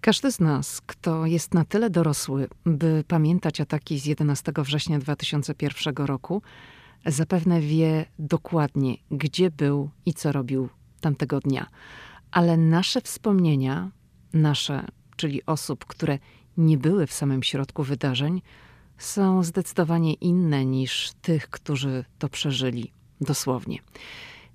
Każdy z nas, kto jest na tyle dorosły, by pamiętać ataki z 11 września 2001 roku, zapewne wie dokładnie, gdzie był i co robił tamtego dnia. Ale nasze wspomnienia, nasze, czyli osób, które nie były w samym środku wydarzeń, są zdecydowanie inne niż tych, którzy to przeżyli dosłownie.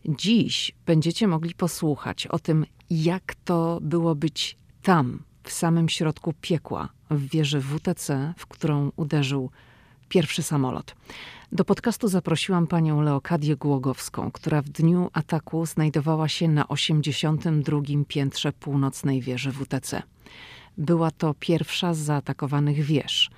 Dziś będziecie mogli posłuchać o tym, jak to było być tam, w samym środku piekła, w wieży WTC, w którą uderzył pierwszy samolot. Do podcastu zaprosiłam panią Leokadię Głogowską, która w dniu ataku znajdowała się na 82. piętrze północnej wieży WTC. Była to pierwsza z zaatakowanych wież.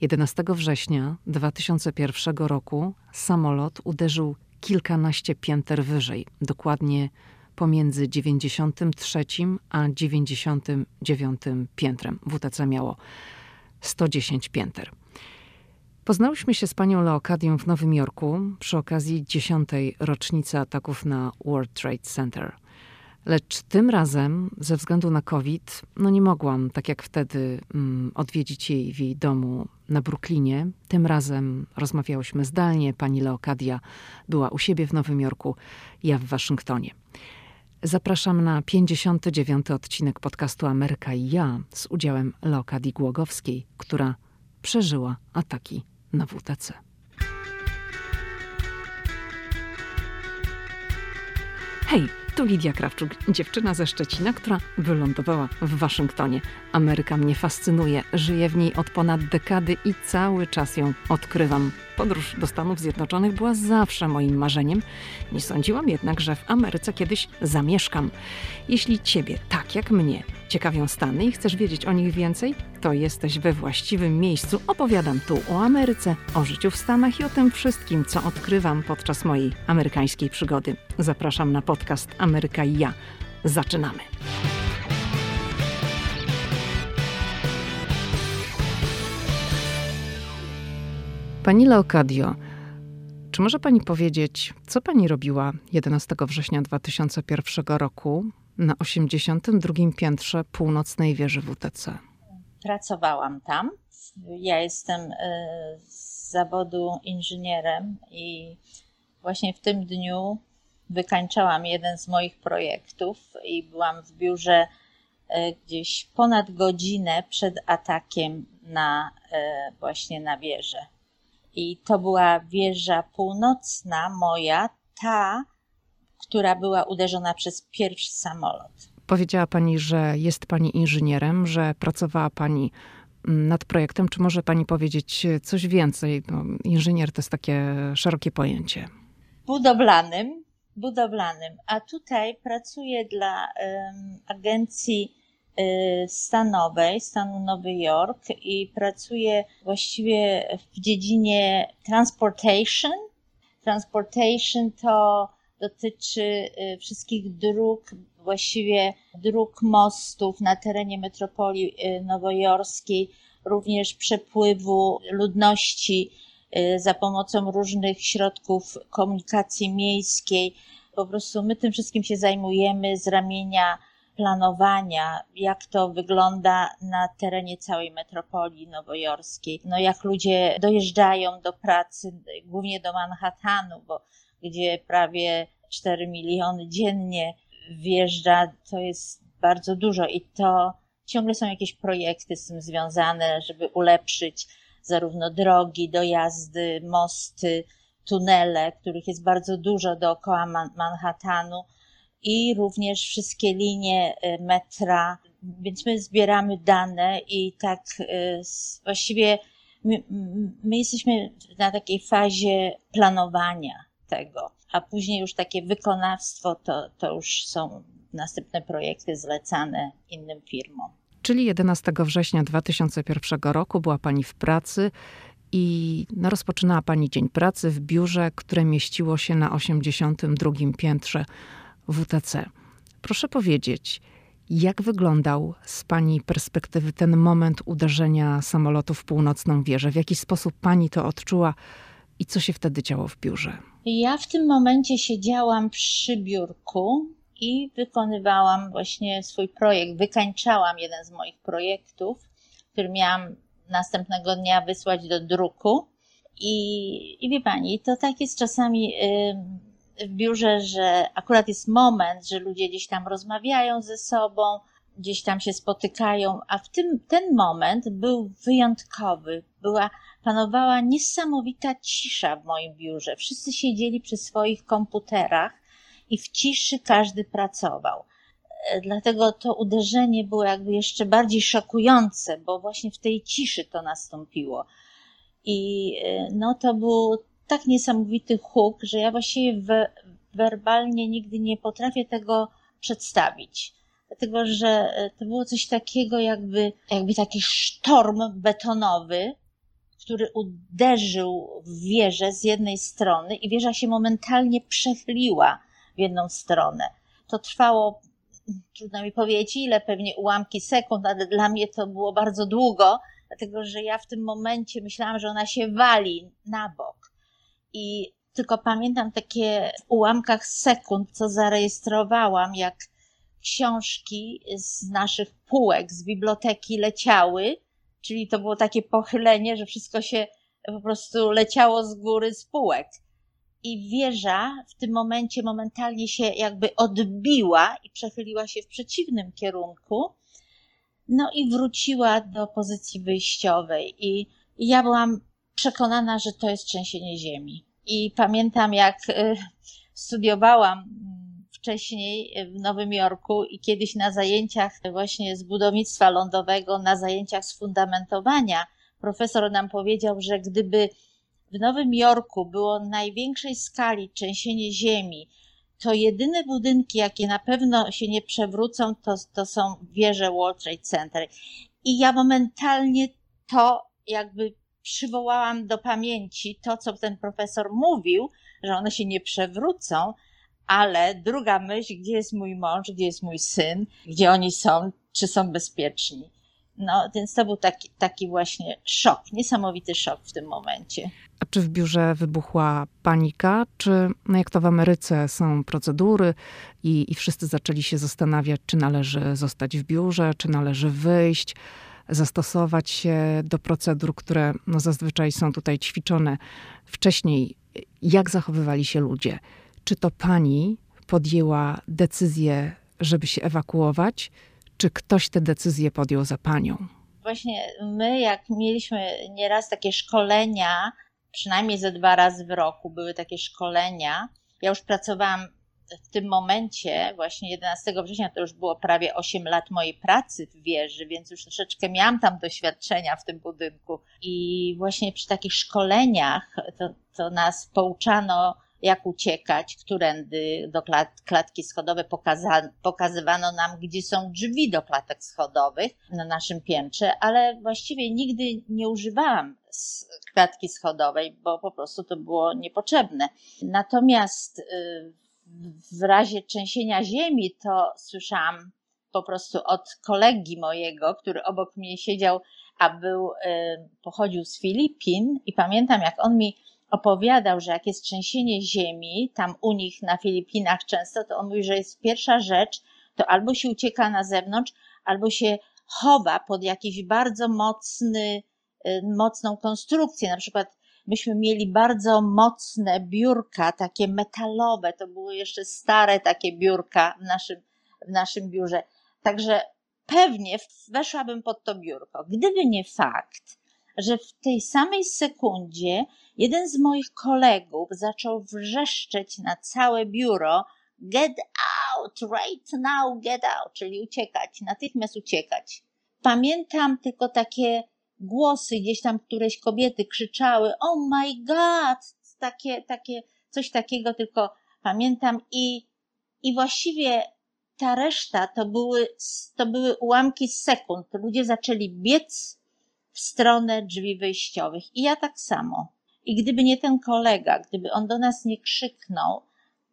11 września 2001 roku samolot uderzył kilkanaście pięter wyżej, dokładnie pomiędzy 93 a 99 piętrem. WTC miało 110 pięter. Poznałyśmy się z panią Leokadią w Nowym Jorku przy okazji dziesiątej rocznicy ataków na World Trade Center. Lecz tym razem, ze względu na COVID, no nie mogłam, tak jak wtedy, mm, odwiedzić jej w jej domu na Brooklynie. Tym razem rozmawiałyśmy zdalnie. Pani Leokadia była u siebie w Nowym Jorku, ja w Waszyngtonie. Zapraszam na 59. odcinek podcastu Ameryka i ja z udziałem Leokadii Głogowskiej, która przeżyła ataki na WTC. Hej, tu Lidia Krawczuk, dziewczyna ze Szczecina, która wylądowała w Waszyngtonie. Ameryka mnie fascynuje, żyję w niej od ponad dekady i cały czas ją odkrywam. Podróż do Stanów Zjednoczonych była zawsze moim marzeniem. Nie sądziłam jednak, że w Ameryce kiedyś zamieszkam. Jeśli Ciebie, tak jak mnie, ciekawią Stany i chcesz wiedzieć o nich więcej, to jesteś we właściwym miejscu. Opowiadam tu o Ameryce, o życiu w Stanach i o tym wszystkim, co odkrywam podczas mojej amerykańskiej przygody. Zapraszam na podcast Ameryka i ja. Zaczynamy. Pani Leokadio, czy może Pani powiedzieć, co Pani robiła 11 września 2001 roku na 82. piętrze północnej wieży WTC? Pracowałam tam. Ja jestem e, z zawodu inżynierem i właśnie w tym dniu wykańczałam jeden z moich projektów i byłam w biurze e, gdzieś ponad godzinę przed atakiem na e, właśnie na wieżę. I to była wieża północna moja, ta, która była uderzona przez pierwszy samolot. Powiedziała Pani, że jest Pani inżynierem, że pracowała Pani mm, nad projektem. Czy może Pani powiedzieć coś więcej? No, inżynier to jest takie szerokie pojęcie. Budowlanym, budowlanym. A tutaj pracuję dla um, agencji Y, stanowej, stanu Nowy Jork i pracuję właściwie w dziedzinie transportation. Transportation to dotyczy y, wszystkich dróg, właściwie dróg mostów na terenie metropolii y, nowojorskiej, również przepływu ludności za pomocą różnych środków komunikacji miejskiej. Po prostu my tym wszystkim się zajmujemy z ramienia planowania, jak to wygląda na terenie całej metropolii nowojorskiej. No jak ludzie dojeżdżają do pracy, głównie do Manhattanu, bo gdzie prawie 4 miliony dziennie wjeżdża, to jest bardzo dużo i to ciągle są jakieś projekty z tym związane, żeby ulepszyć zarówno drogi, dojazdy, mosty, tunele, których jest bardzo dużo dookoła Manhattanu i również wszystkie linie y, metra, więc my zbieramy dane i tak y, właściwie my, my jesteśmy na takiej fazie planowania tego, a później już takie wykonawstwo to, to już są następne projekty zlecane innym firmom. Czyli 11 września 2001 roku była Pani w pracy i no, rozpoczynała Pani dzień pracy w biurze, które mieściło się na 82 piętrze WTC. Proszę powiedzieć, jak wyglądał z Pani perspektywy ten moment uderzenia samolotu w północną wieżę? W jaki sposób Pani to odczuła i co się wtedy działo w biurze? Ja w tym momencie siedziałam przy biurku i wykonywałam właśnie swój projekt, wykańczałam jeden z moich projektów, który miałam następnego dnia wysłać do druku. I, i wie pani, to tak jest czasami w biurze, że akurat jest moment, że ludzie gdzieś tam rozmawiają ze sobą, gdzieś tam się spotykają, a w tym ten moment był wyjątkowy. Była, panowała niesamowita cisza w moim biurze. Wszyscy siedzieli przy swoich komputerach i w ciszy każdy pracował. E, dlatego to uderzenie było jakby jeszcze bardziej szokujące, bo właśnie w tej ciszy to nastąpiło. I e, no to był tak niesamowity huk, że ja właściwie we, werbalnie nigdy nie potrafię tego przedstawić. Dlatego, że e, to było coś takiego, jakby, jakby taki sztorm betonowy, który uderzył w wieżę z jednej strony i wieża się momentalnie przechyliła w jedną stronę. To trwało, trudno mi powiedzieć ile, pewnie ułamki sekund, ale dla mnie to było bardzo długo, dlatego że ja w tym momencie myślałam, że ona się wali na bok. I tylko pamiętam takie ułamkach sekund, co zarejestrowałam, jak książki z naszych półek, z biblioteki leciały, czyli to było takie pochylenie, że wszystko się po prostu leciało z góry z półek. I wieża w tym momencie momentalnie się jakby odbiła i przechyliła się w przeciwnym kierunku. No i wróciła do pozycji wyjściowej. I ja byłam przekonana, że to jest trzęsienie ziemi. I pamiętam, jak y, studiowałam wcześniej w Nowym Jorku i kiedyś na zajęciach właśnie z budownictwa lądowego, na zajęciach z fundamentowania, profesor nam powiedział, że gdyby w Nowym Jorku było największej skali trzęsienie ziemi, to jedyne budynki, jakie na pewno się nie przewrócą, to, to są wieże World Trade Center. I ja momentalnie to jakby przywołałam do pamięci to, co ten profesor mówił, że one się nie przewrócą, ale druga myśl, gdzie jest mój mąż, gdzie jest mój syn, gdzie oni są, czy są bezpieczni. No, więc to był taki, taki właśnie szok, niesamowity szok w tym momencie. A czy w biurze wybuchła panika, czy no jak to w Ameryce są procedury i, i wszyscy zaczęli się zastanawiać, czy należy zostać w biurze, czy należy wyjść, zastosować się do procedur, które no zazwyczaj są tutaj ćwiczone wcześniej. Jak zachowywali się ludzie? Czy to pani podjęła decyzję, żeby się ewakuować, czy ktoś te decyzje podjął za panią? Właśnie my, jak mieliśmy nieraz takie szkolenia, przynajmniej ze dwa razy w roku były takie szkolenia. Ja już pracowałam w tym momencie, właśnie 11 września, to już było prawie 8 lat mojej pracy w wieży, więc już troszeczkę miałam tam doświadczenia w tym budynku. I właśnie przy takich szkoleniach to, to nas pouczano jak uciekać, którędy do klat, klatki schodowe pokaza, pokazywano nam, gdzie są drzwi do klatek schodowych na naszym piętrze, ale właściwie nigdy nie używałam klatki schodowej, bo po prostu to było niepotrzebne. Natomiast y, w razie trzęsienia ziemi to słyszałam po prostu od kolegi mojego, który obok mnie siedział, a był, y, pochodził z Filipin i pamiętam jak on mi opowiadał, że jak jest trzęsienie ziemi, tam u nich na Filipinach często, to on mówi, że jest pierwsza rzecz, to albo się ucieka na zewnątrz, albo się chowa pod jakiś bardzo mocny, y, mocną konstrukcję. Na przykład myśmy mieli bardzo mocne biurka, takie metalowe, to były jeszcze stare takie biurka w naszym, w naszym biurze. Także pewnie weszłabym pod to biurko. Gdyby nie fakt, że w tej samej sekundzie jeden z moich kolegów zaczął wrzeszczeć na całe biuro get out, right now, get out, czyli uciekać, natychmiast uciekać. Pamiętam tylko takie głosy gdzieś tam któreś kobiety krzyczały oh my god, takie, takie, coś takiego tylko pamiętam i, i właściwie ta reszta to były, to były ułamki sekund. Ludzie zaczęli biec w stronę drzwi wyjściowych. I ja tak samo. I gdyby nie ten kolega, gdyby on do nas nie krzyknął,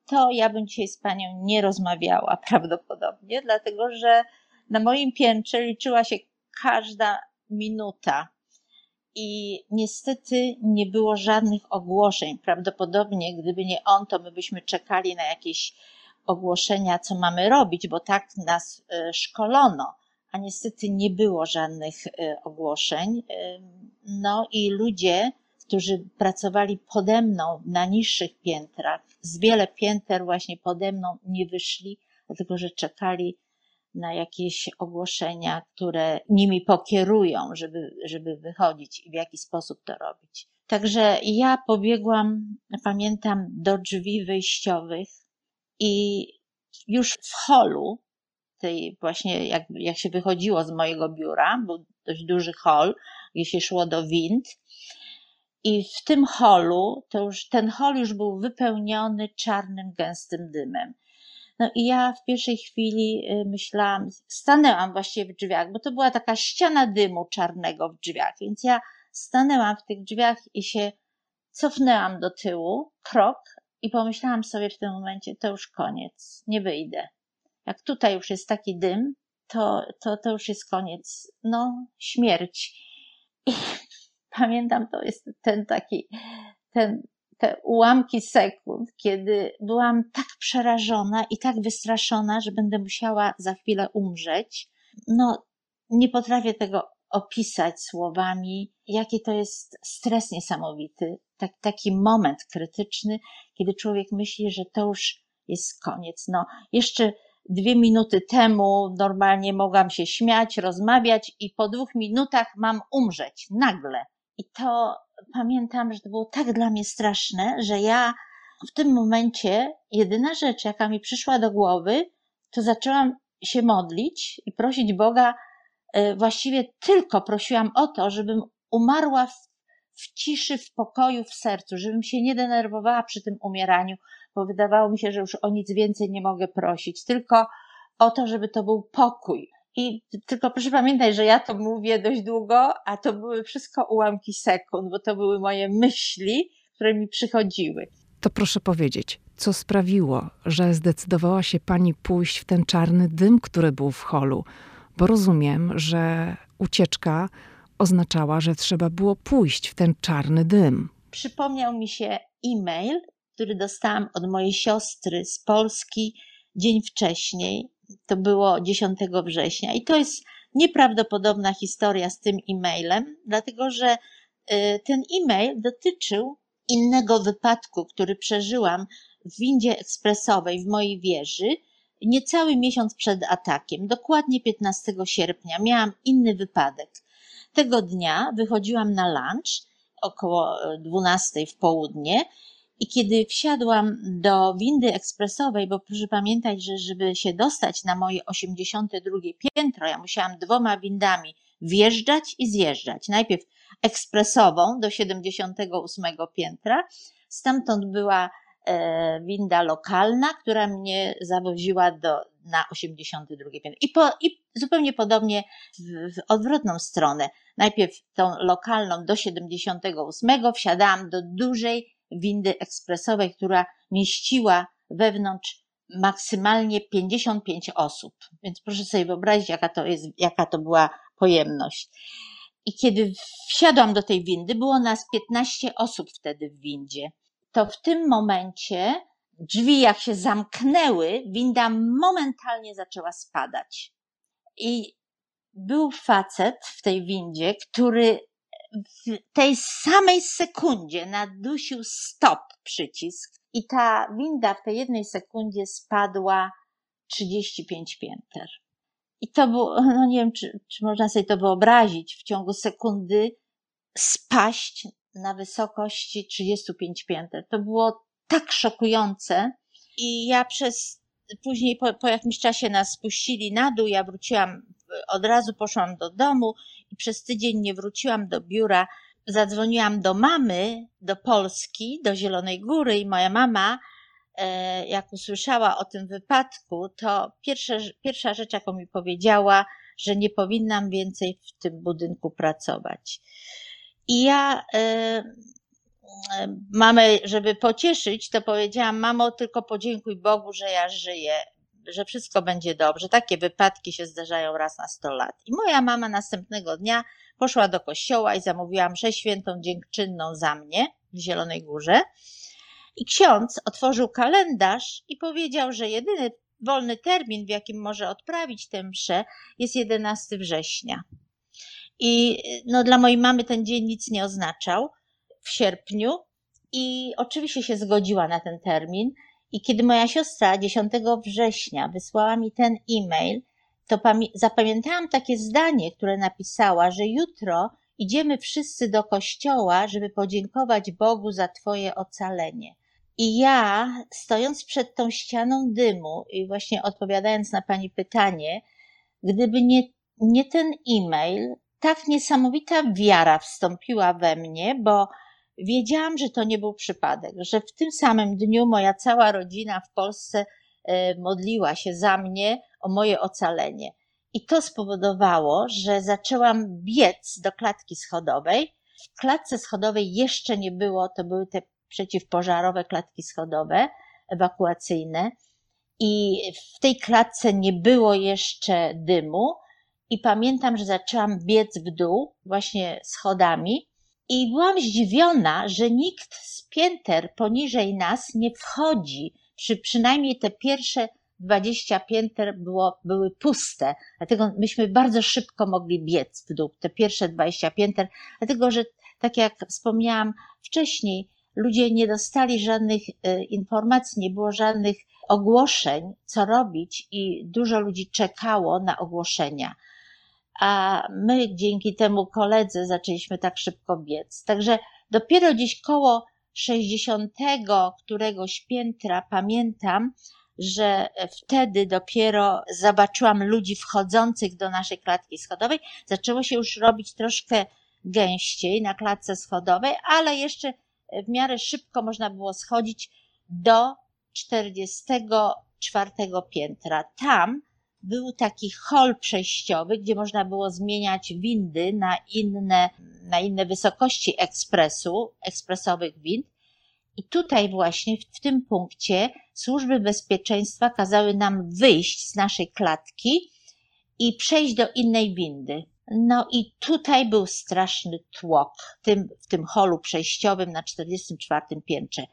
to ja bym dzisiaj z panią nie rozmawiała prawdopodobnie, dlatego że na moim piętrze liczyła się każda minuta. I niestety nie było żadnych ogłoszeń. Prawdopodobnie, gdyby nie on, to my byśmy czekali na jakieś ogłoszenia, co mamy robić, bo tak nas e, szkolono, a niestety nie było żadnych e, ogłoszeń. No i ludzie, którzy pracowali pode mną na niższych piętrach, z wiele pięter właśnie pode mną nie wyszli, dlatego że czekali na jakieś ogłoszenia, które nimi pokierują, żeby, żeby wychodzić i w jaki sposób to robić. Także ja pobiegłam, pamiętam, do drzwi wyjściowych i już w holu, tej właśnie jak, jak się wychodziło z mojego biura, był dość duży hol, gdzie się szło do wind, i w tym holu, to już, ten hol już był wypełniony czarnym, gęstym dymem. No i ja w pierwszej chwili y, myślałam, stanęłam właściwie w drzwiach, bo to była taka ściana dymu czarnego w drzwiach, więc ja stanęłam w tych drzwiach i się cofnęłam do tyłu, krok i pomyślałam sobie w tym momencie, to już koniec, nie wyjdę. Jak tutaj już jest taki dym, to, to, to już jest koniec, no, śmierć. I pamiętam, to jest ten taki, ten te ułamki sekund, kiedy byłam tak przerażona i tak wystraszona, że będę musiała za chwilę umrzeć. No, nie potrafię tego opisać słowami, jaki to jest stres niesamowity. Tak, taki moment krytyczny, kiedy człowiek myśli, że to już jest koniec. No, jeszcze dwie minuty temu normalnie mogłam się śmiać, rozmawiać i po dwóch minutach mam umrzeć nagle. I to pamiętam, że to było tak dla mnie straszne, że ja w tym momencie jedyna rzecz, jaka mi przyszła do głowy, to zaczęłam się modlić i prosić Boga, e, właściwie tylko prosiłam o to, żebym umarła w, w ciszy, w pokoju, w sercu, żebym się nie denerwowała przy tym umieraniu, bo wydawało mi się, że już o nic więcej nie mogę prosić, tylko o to, żeby to był pokój, i tylko proszę pamiętać, że ja to mówię dość długo, a to były wszystko ułamki sekund, bo to były moje myśli, które mi przychodziły. To proszę powiedzieć, co sprawiło, że zdecydowała się pani pójść w ten czarny dym, który był w holu? Bo rozumiem, że ucieczka oznaczała, że trzeba było pójść w ten czarny dym. Przypomniał mi się e-mail, który dostałam od mojej siostry z Polski dzień wcześniej, to było 10 września. I to jest nieprawdopodobna historia z tym e-mailem, dlatego że y, ten e-mail dotyczył innego wypadku, który przeżyłam w windzie ekspresowej w mojej wieży, niecały miesiąc przed atakiem, dokładnie 15 sierpnia. Miałam inny wypadek. Tego dnia wychodziłam na lunch około 12 w południe i kiedy wsiadłam do windy ekspresowej, bo proszę pamiętać, że żeby się dostać na moje 82 piętro, ja musiałam dwoma windami wjeżdżać i zjeżdżać. Najpierw ekspresową do 78 piętra, stamtąd była e, winda lokalna, która mnie zawoziła do, na 82 piętro. I, po, I zupełnie podobnie w, w odwrotną stronę. Najpierw tą lokalną do 78 wsiadałam do dużej windy ekspresowej, która mieściła wewnątrz maksymalnie 55 osób. Więc proszę sobie wyobrazić, jaka to jest, jaka to była pojemność. I kiedy wsiadłam do tej windy, było nas 15 osób wtedy w windzie. To w tym momencie drzwi jak się zamknęły, winda momentalnie zaczęła spadać. I był facet w tej windzie, który w tej samej sekundzie nadusił stop przycisk i ta winda w tej jednej sekundzie spadła 35 pięter. I to było, no nie wiem, czy, czy można sobie to wyobrazić, w ciągu sekundy spaść na wysokości 35 pięter. To było tak szokujące. I ja przez, później po, po jakimś czasie nas spuścili na dół, ja wróciłam od razu poszłam do domu i przez tydzień nie wróciłam do biura. Zadzwoniłam do mamy, do Polski, do Zielonej Góry i moja mama, e, jak usłyszała o tym wypadku, to pierwsza, pierwsza rzecz, jaką mi powiedziała, że nie powinnam więcej w tym budynku pracować. I ja e, e, mamę, żeby pocieszyć, to powiedziałam, mamo, tylko podziękuj Bogu, że ja żyję że wszystko będzie dobrze. Takie wypadki się zdarzają raz na 100 lat. I moja mama następnego dnia poszła do kościoła i zamówiła mszę świętą dziękczynną za mnie w Zielonej Górze. I ksiądz otworzył kalendarz i powiedział, że jedyny wolny termin, w jakim może odprawić tę mszę, jest 11 września. I no, dla mojej mamy ten dzień nic nie oznaczał w sierpniu. I oczywiście się zgodziła na ten termin. I kiedy moja siostra 10 września wysłała mi ten e-mail, to zapamiętałam takie zdanie, które napisała, że jutro idziemy wszyscy do kościoła, żeby podziękować Bogu za Twoje ocalenie. I ja, stojąc przed tą ścianą dymu i właśnie odpowiadając na Pani pytanie, gdyby nie, nie ten e-mail, tak niesamowita wiara wstąpiła we mnie, bo wiedziałam, że to nie był przypadek, że w tym samym dniu moja cała rodzina w Polsce e, modliła się za mnie o moje ocalenie. I to spowodowało, że zaczęłam biec do klatki schodowej. W klatce schodowej jeszcze nie było, to były te przeciwpożarowe klatki schodowe, ewakuacyjne. I w tej klatce nie było jeszcze dymu. I pamiętam, że zaczęłam biec w dół, właśnie schodami. I byłam zdziwiona, że nikt z pięter poniżej nas nie wchodzi, przy przynajmniej te pierwsze 20 pięter było, były puste, dlatego myśmy bardzo szybko mogli biec w dół, te pierwsze 20 pięter, dlatego że, tak jak wspomniałam wcześniej, ludzie nie dostali żadnych e, informacji, nie było żadnych ogłoszeń, co robić, i dużo ludzi czekało na ogłoszenia. A my dzięki temu koledze zaczęliśmy tak szybko biec. Także dopiero gdzieś koło 60 któregoś piętra pamiętam, że wtedy dopiero zobaczyłam ludzi wchodzących do naszej klatki schodowej. Zaczęło się już robić troszkę gęściej na klatce schodowej, ale jeszcze w miarę szybko można było schodzić do 44 piętra. Tam był taki hol przejściowy, gdzie można było zmieniać windy na inne, na inne wysokości ekspresu, ekspresowych wind. I tutaj właśnie w, tym punkcie służby bezpieczeństwa kazały nam wyjść z naszej klatki i przejść do innej windy. No i tutaj był straszny tłok w tym, w tym holu przejściowym na 44 piętrze.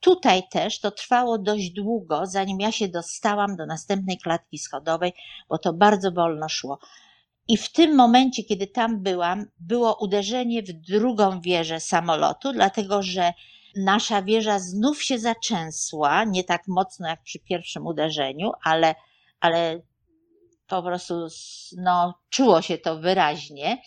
Tutaj też to trwało dość długo, zanim ja się dostałam do następnej klatki schodowej, bo to bardzo wolno szło. I w tym momencie, kiedy tam byłam, było uderzenie w drugą wieżę samolotu, dlatego że nasza wieża znów się zaczęsła, nie tak mocno jak przy pierwszym uderzeniu, ale, ale po prostu no, czuło się to wyraźnie.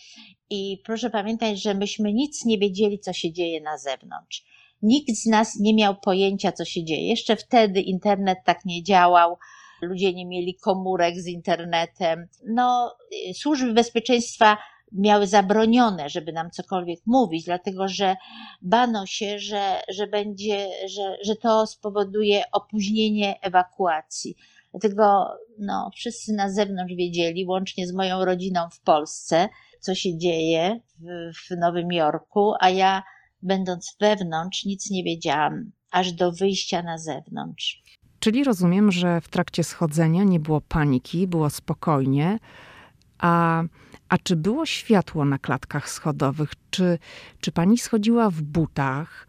I proszę pamiętać, że myśmy nic nie wiedzieli, co się dzieje na zewnątrz. Nikt z nas nie miał pojęcia, co się dzieje. Jeszcze wtedy internet tak nie działał, ludzie nie mieli komórek z internetem. No, służby bezpieczeństwa miały zabronione, żeby nam cokolwiek mówić, dlatego że bano się, że, że będzie, że, że to spowoduje opóźnienie ewakuacji. Dlatego no, wszyscy na zewnątrz wiedzieli, łącznie z moją rodziną w Polsce, co się dzieje w, w Nowym Jorku, a ja, będąc wewnątrz, nic nie wiedziałam, aż do wyjścia na zewnątrz. Czyli rozumiem, że w trakcie schodzenia nie było paniki, było spokojnie, a a czy było światło na klatkach schodowych? Czy, czy pani schodziła w butach?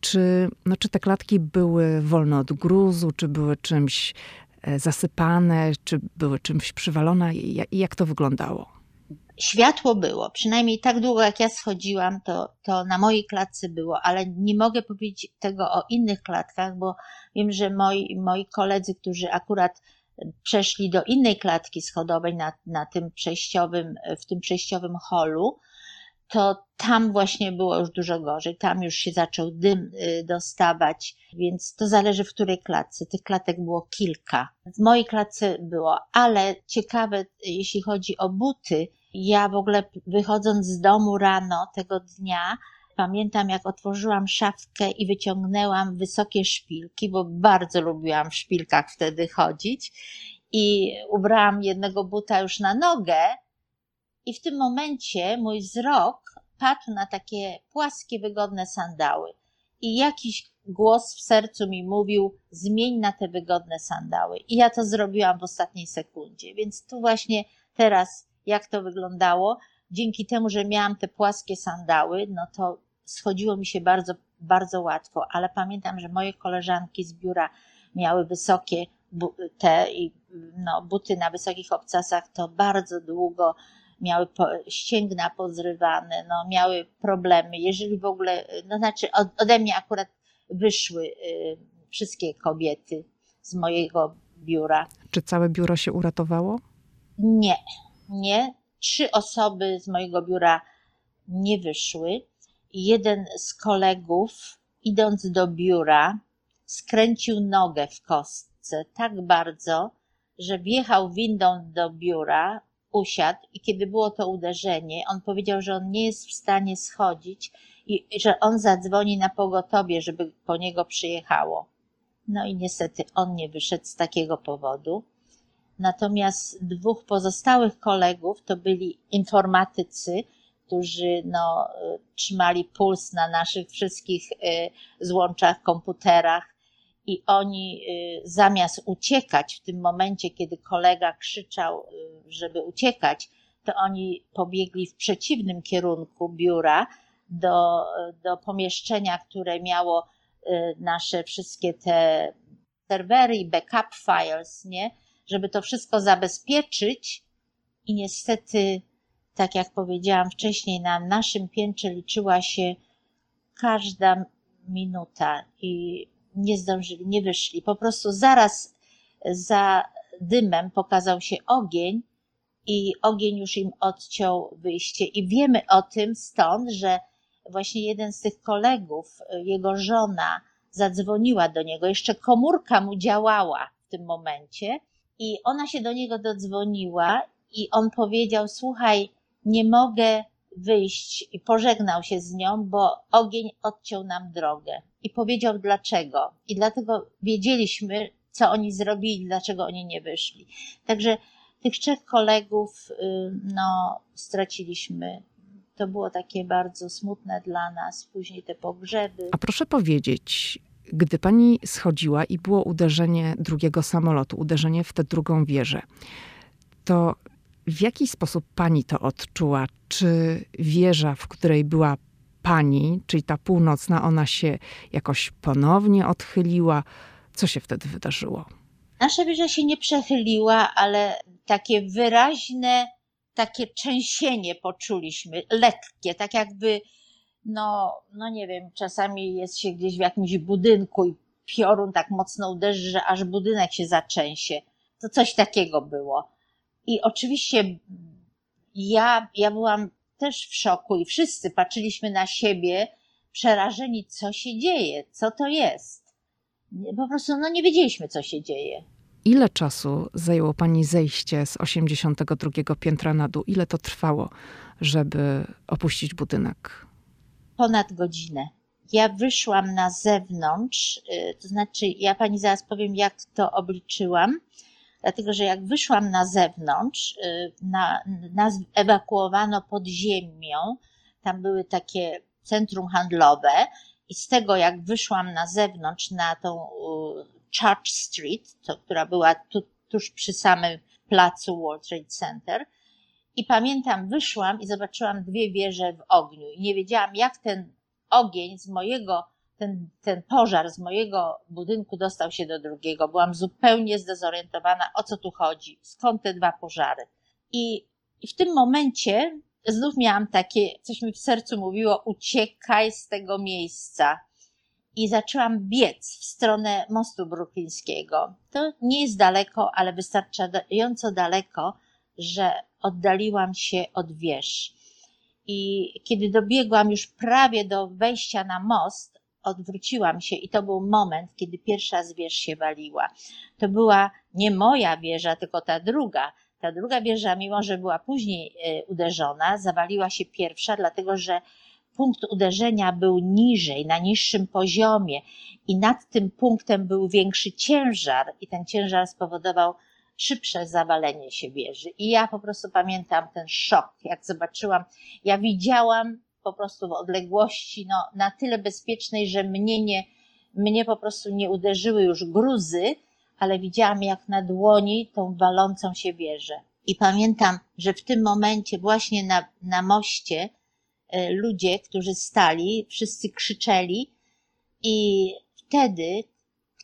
Czy, no, czy te klatki były wolne od gruzu, czy były czymś e, zasypane, czy były czymś przywalone? Jak, jak to wyglądało? Światło było, przynajmniej tak długo jak ja schodziłam, to, to na mojej klatce było, ale nie mogę powiedzieć tego o innych klatkach, bo wiem, że moi, moi koledzy, którzy akurat przeszli do innej klatki schodowej na, na tym przejściowym, w tym przejściowym holu, to tam właśnie było już dużo gorzej. Tam już się zaczął dym y, dostawać, więc to zależy w której klatce. Tych klatek było kilka. W mojej klatce było, ale ciekawe, jeśli chodzi o buty, ja w ogóle wychodząc z domu rano tego dnia, Pamiętam, jak otworzyłam szafkę i wyciągnęłam wysokie szpilki, bo bardzo lubiłam w szpilkach wtedy chodzić. I ubrałam jednego buta już na nogę, i w tym momencie mój wzrok padł na takie płaskie, wygodne sandały. I jakiś głos w sercu mi mówił: zmień na te wygodne sandały. I ja to zrobiłam w ostatniej sekundzie. Więc tu właśnie teraz, jak to wyglądało, dzięki temu, że miałam te płaskie sandały, no to schodziło mi się bardzo bardzo łatwo, ale pamiętam, że moje koleżanki z biura miały wysokie te i no, buty na wysokich obcasach, to bardzo długo miały ścięgna pozrywane, no, miały problemy. Jeżeli w ogóle, no znaczy ode mnie akurat wyszły y, wszystkie kobiety z mojego biura. Czy całe biuro się uratowało? Nie, nie. Trzy osoby z mojego biura nie wyszły. Jeden z kolegów, idąc do biura, skręcił nogę w kostce tak bardzo, że wjechał windą do biura, usiadł i kiedy było to uderzenie, on powiedział, że on nie jest w stanie schodzić i że on zadzwoni na pogotowie, żeby po niego przyjechało. No i niestety on nie wyszedł z takiego powodu. Natomiast dwóch pozostałych kolegów to byli informatycy, którzy no, trzymali puls na naszych wszystkich y, złączach, komputerach i oni y, zamiast uciekać w tym momencie, kiedy kolega krzyczał, y, żeby uciekać, to oni pobiegli w przeciwnym kierunku biura do, do pomieszczenia, które miało nasze wszystkie te serwery i backup files, nie? Żeby to wszystko zabezpieczyć i niestety tak jak powiedziałam wcześniej, na naszym piętrze liczyła się każda minuta i nie zdążyli, nie wyszli. Po prostu zaraz za dymem pokazał się ogień i ogień już im odciął wyjście. I wiemy o tym stąd, że właśnie jeden z tych kolegów, jego żona, zadzwoniła do niego. Jeszcze komórka mu działała w tym momencie i ona się do niego dodzwoniła i on powiedział: Słuchaj, nie mogę wyjść i pożegnał się z nią, bo ogień odciął nam drogę. I powiedział dlaczego. I dlatego wiedzieliśmy, co oni zrobili, dlaczego oni nie wyszli. Także tych trzech kolegów, y, no, straciliśmy. To było takie bardzo smutne dla nas, później te pogrzeby. A proszę powiedzieć, gdy pani schodziła i było uderzenie drugiego samolotu, uderzenie w tę drugą wieżę, to w jaki sposób pani to odczuła? Czy wieża, w której była pani, czyli ta północna, ona się jakoś ponownie odchyliła? Co się wtedy wydarzyło? Nasza wieża się nie przechyliła, ale takie wyraźne, takie trzęsienie poczuliśmy, lekkie, tak jakby, no, no nie wiem, czasami jest się gdzieś w jakimś budynku i piorun tak mocno uderzy, że aż budynek się zatrzęsie. To coś takiego było. I oczywiście ja, ja byłam też w szoku i wszyscy patrzyliśmy na siebie przerażeni, co się dzieje, co to jest. Po prostu no, nie wiedzieliśmy, co się dzieje. Ile czasu zajęło pani zejście z 82 piętra na dół? Ile to trwało, żeby opuścić budynek? Ponad godzinę. Ja wyszłam na zewnątrz, y, to znaczy, ja pani zaraz powiem, jak to obliczyłam dlatego że jak wyszłam na zewnątrz, y, na, nas ewakuowano pod ziemią, tam były takie centrum handlowe i z tego jak wyszłam na zewnątrz na tą Church Street, to, która była tu, tuż przy samym placu World Trade Center, i pamiętam, wyszłam i zobaczyłam dwie wieże w ogniu i nie wiedziałam, jak ten ogień z mojego ten, ten pożar z mojego budynku dostał się do drugiego. Byłam zupełnie zdezorientowana, o co tu chodzi, skąd te dwa pożary. I, i w tym momencie znów miałam takie, coś mi w sercu mówiło, uciekaj z tego miejsca. I zaczęłam biec w stronę mostu bruklińskiego. To nie jest daleko, ale wystarczająco daleko, że oddaliłam się od wież. I kiedy dobiegłam już prawie do wejścia na most, odwróciłam się i to był moment, kiedy pierwsza z wież się waliła. To była nie moja wieża, tylko ta druga. Ta druga wieża, mimo że była później e, uderzona, zawaliła się pierwsza, dlatego że punkt uderzenia był niżej, na niższym poziomie i nad tym punktem był większy ciężar i ten ciężar spowodował szybsze zawalenie się wieży. I ja po prostu pamiętam ten szok, jak zobaczyłam, ja widziałam po prostu w odległości no, na tyle bezpiecznej, że mnie, nie, mnie po prostu nie uderzyły już gruzy, ale widziałam jak na dłoni tą walącą się wieżę. I pamiętam, że w tym momencie właśnie na, na moście e, ludzie, którzy stali, wszyscy krzyczeli I wtedy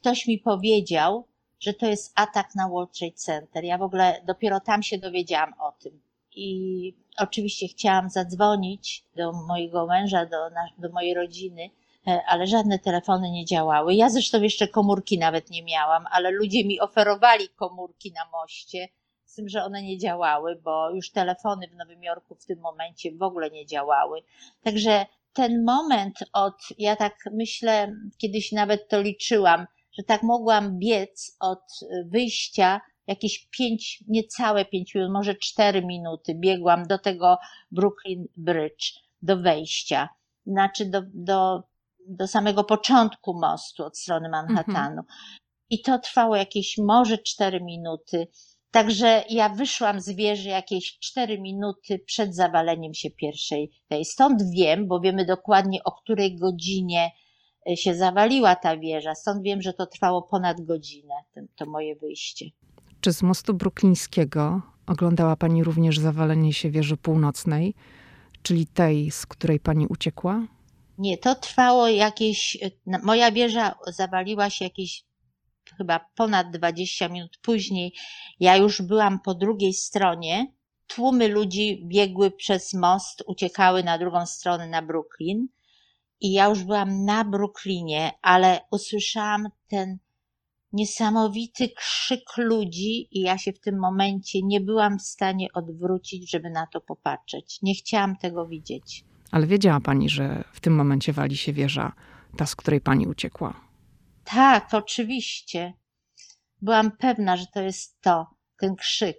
ktoś mi powiedział, że to jest atak na World Trade Center. Ja w ogóle dopiero tam się dowiedziałam o tym. I oczywiście chciałam zadzwonić do mojego męża, do, do mojej rodziny, e, ale żadne telefony nie działały. Ja zresztą jeszcze komórki nawet nie miałam, ale ludzie mi oferowali komórki na moście, z tym, że one nie działały, bo już telefony w Nowym Jorku w tym momencie w ogóle nie działały. Także ten moment od, ja tak myślę, kiedyś nawet to liczyłam, że tak mogłam biec od wyjścia jakieś pięć, niecałe pięć minut, może cztery minuty biegłam do tego Brooklyn Bridge, do wejścia, znaczy do, do, do samego początku mostu od strony Manhattanu. Mhm. I to trwało jakieś może cztery minuty. Także ja wyszłam z wieży jakieś cztery minuty przed zawaleniem się pierwszej tej. Stąd wiem, bo wiemy dokładnie o której godzinie się zawaliła ta wieża. Stąd wiem, że to trwało ponad godzinę, to, moje wyjście. Czy z mostu bruklińskiego oglądała Pani również zawalenie się wieży północnej, czyli tej, z której Pani uciekła? Nie, to trwało jakieś. Moja wieża zawaliła się jakieś chyba ponad 20 minut później. Ja już byłam po drugiej stronie. Tłumy ludzi biegły przez most, uciekały na drugą stronę na Brooklyn. I ja już byłam na Brooklynie, ale usłyszałam ten niesamowity krzyk ludzi i ja się w tym momencie nie byłam w stanie odwrócić, żeby na to popatrzeć. Nie chciałam tego widzieć. Ale wiedziała pani, że w tym momencie wali się wieża, ta, z której pani uciekła. Tak, oczywiście. Byłam pewna, że to jest to, ten krzyk.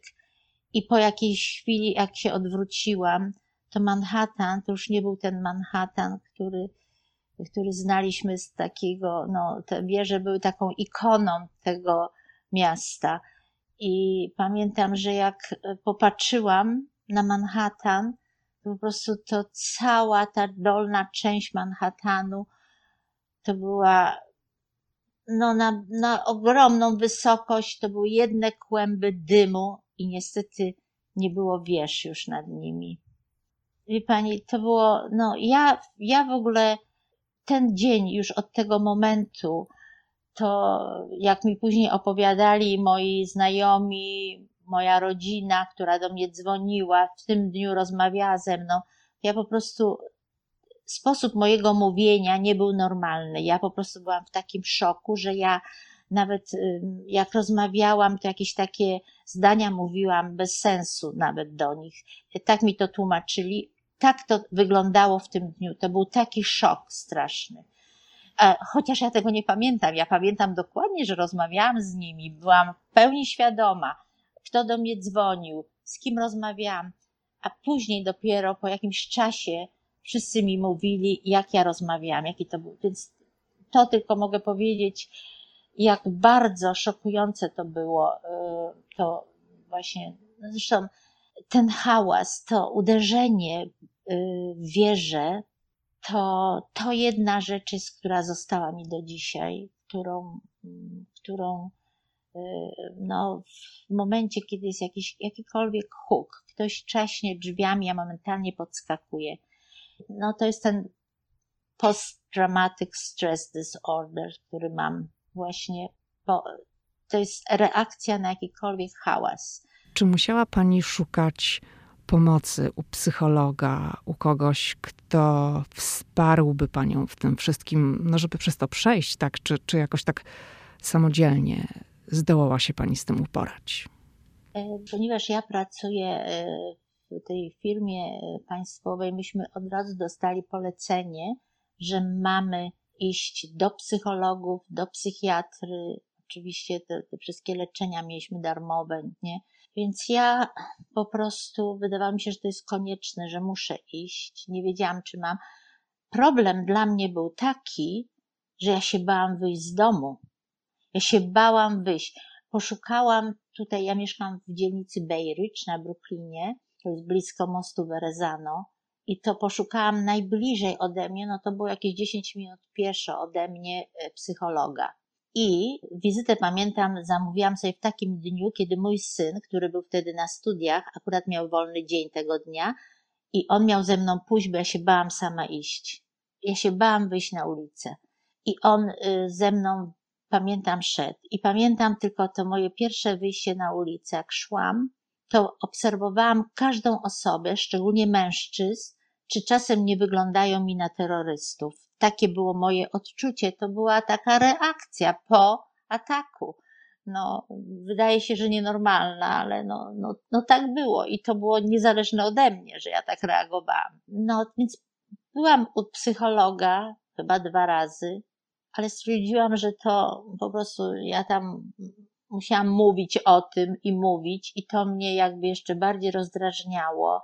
I po jakiejś chwili, jak się odwróciłam, to Manhattan, to już nie był ten Manhattan, który który znaliśmy z takiego, no, te wieże były taką ikoną tego miasta. I pamiętam, że jak popatrzyłam na Manhattan, to po prostu to cała ta dolna część Manhattanu to była no, na, na ogromną wysokość, to były jedne kłęby dymu i niestety nie było wież już nad nimi. Wie pani, to było, no ja, ja w ogóle ten dzień już od tego momentu, to jak mi później opowiadali moi znajomi, moja rodzina, która do mnie dzwoniła, w tym dniu rozmawiała ze mną, ja po prostu sposób mojego mówienia nie był normalny. Ja po prostu byłam w takim szoku, że ja nawet jak rozmawiałam, to jakieś takie zdania mówiłam bez sensu nawet do nich. Tak mi to tłumaczyli tak to wyglądało w tym dniu. To był taki szok straszny. Chociaż ja tego nie pamiętam. Ja pamiętam dokładnie, że rozmawiałam z nimi, byłam w pełni świadoma, kto do mnie dzwonił, z kim rozmawiałam. A później dopiero po jakimś czasie wszyscy mi mówili, jak ja rozmawiałam, jaki to był. Więc to tylko mogę powiedzieć, jak bardzo szokujące to było. Y, to właśnie, no zresztą ten hałas, to uderzenie y, w wieżę, to, to jedna rzecz jest, która została mi do dzisiaj, którą, którą y, no, w momencie, kiedy jest jakiś, jakikolwiek huk, ktoś czaśnie drzwiami, ja momentalnie podskakuję. No to jest ten post-traumatic stress disorder, który mam właśnie, po, to jest reakcja na jakikolwiek hałas. Czy musiała Pani szukać pomocy u psychologa, u kogoś, kto wsparłby Panią w tym wszystkim, no żeby przez to przejść, tak? Czy, czy jakoś tak samodzielnie zdołała się Pani z tym uporać? E, ponieważ ja pracuję e, w tej firmie państwowej, myśmy od razu dostali polecenie, że mamy iść do psychologów, do psychiatry. Oczywiście te, te wszystkie leczenia mieliśmy darmowe, nie? Więc ja po prostu wydawało mi się, że to jest konieczne, że muszę iść. Nie wiedziałam, czy mam. Problem dla mnie był taki, że ja się bałam wyjść z domu. Ja się bałam wyjść. Poszukałam tutaj, ja mieszkam w dzielnicy Bay Ridge na Brooklynie, to jest blisko mostu Verezano. I to poszukałam najbliżej ode mnie, no to było jakieś 10 minut pieszo ode mnie e, psychologa. I wizytę pamiętam, zamówiłam sobie w takim dniu, kiedy mój syn, który był wtedy na studiach, akurat miał wolny dzień tego dnia i on miał ze mną pójść, bo ja się bałam sama iść. Ja się bałam wyjść na ulicę. i on ze mną, pamiętam, szedł. I pamiętam tylko to moje pierwsze wyjście na ulicę, jak szłam, to obserwowałam każdą osobę, szczególnie mężczyzn, czy czasem nie wyglądają mi na terrorystów. Takie było moje odczucie, to była taka reakcja po ataku. No, wydaje się, że nienormalna, ale no, no, no tak było i to było niezależne ode mnie, że ja tak reagowałam. No, więc byłam u psychologa chyba dwa razy, ale stwierdziłam, że to po prostu ja tam musiałam mówić o tym i mówić, i to mnie jakby jeszcze bardziej rozdrażniało.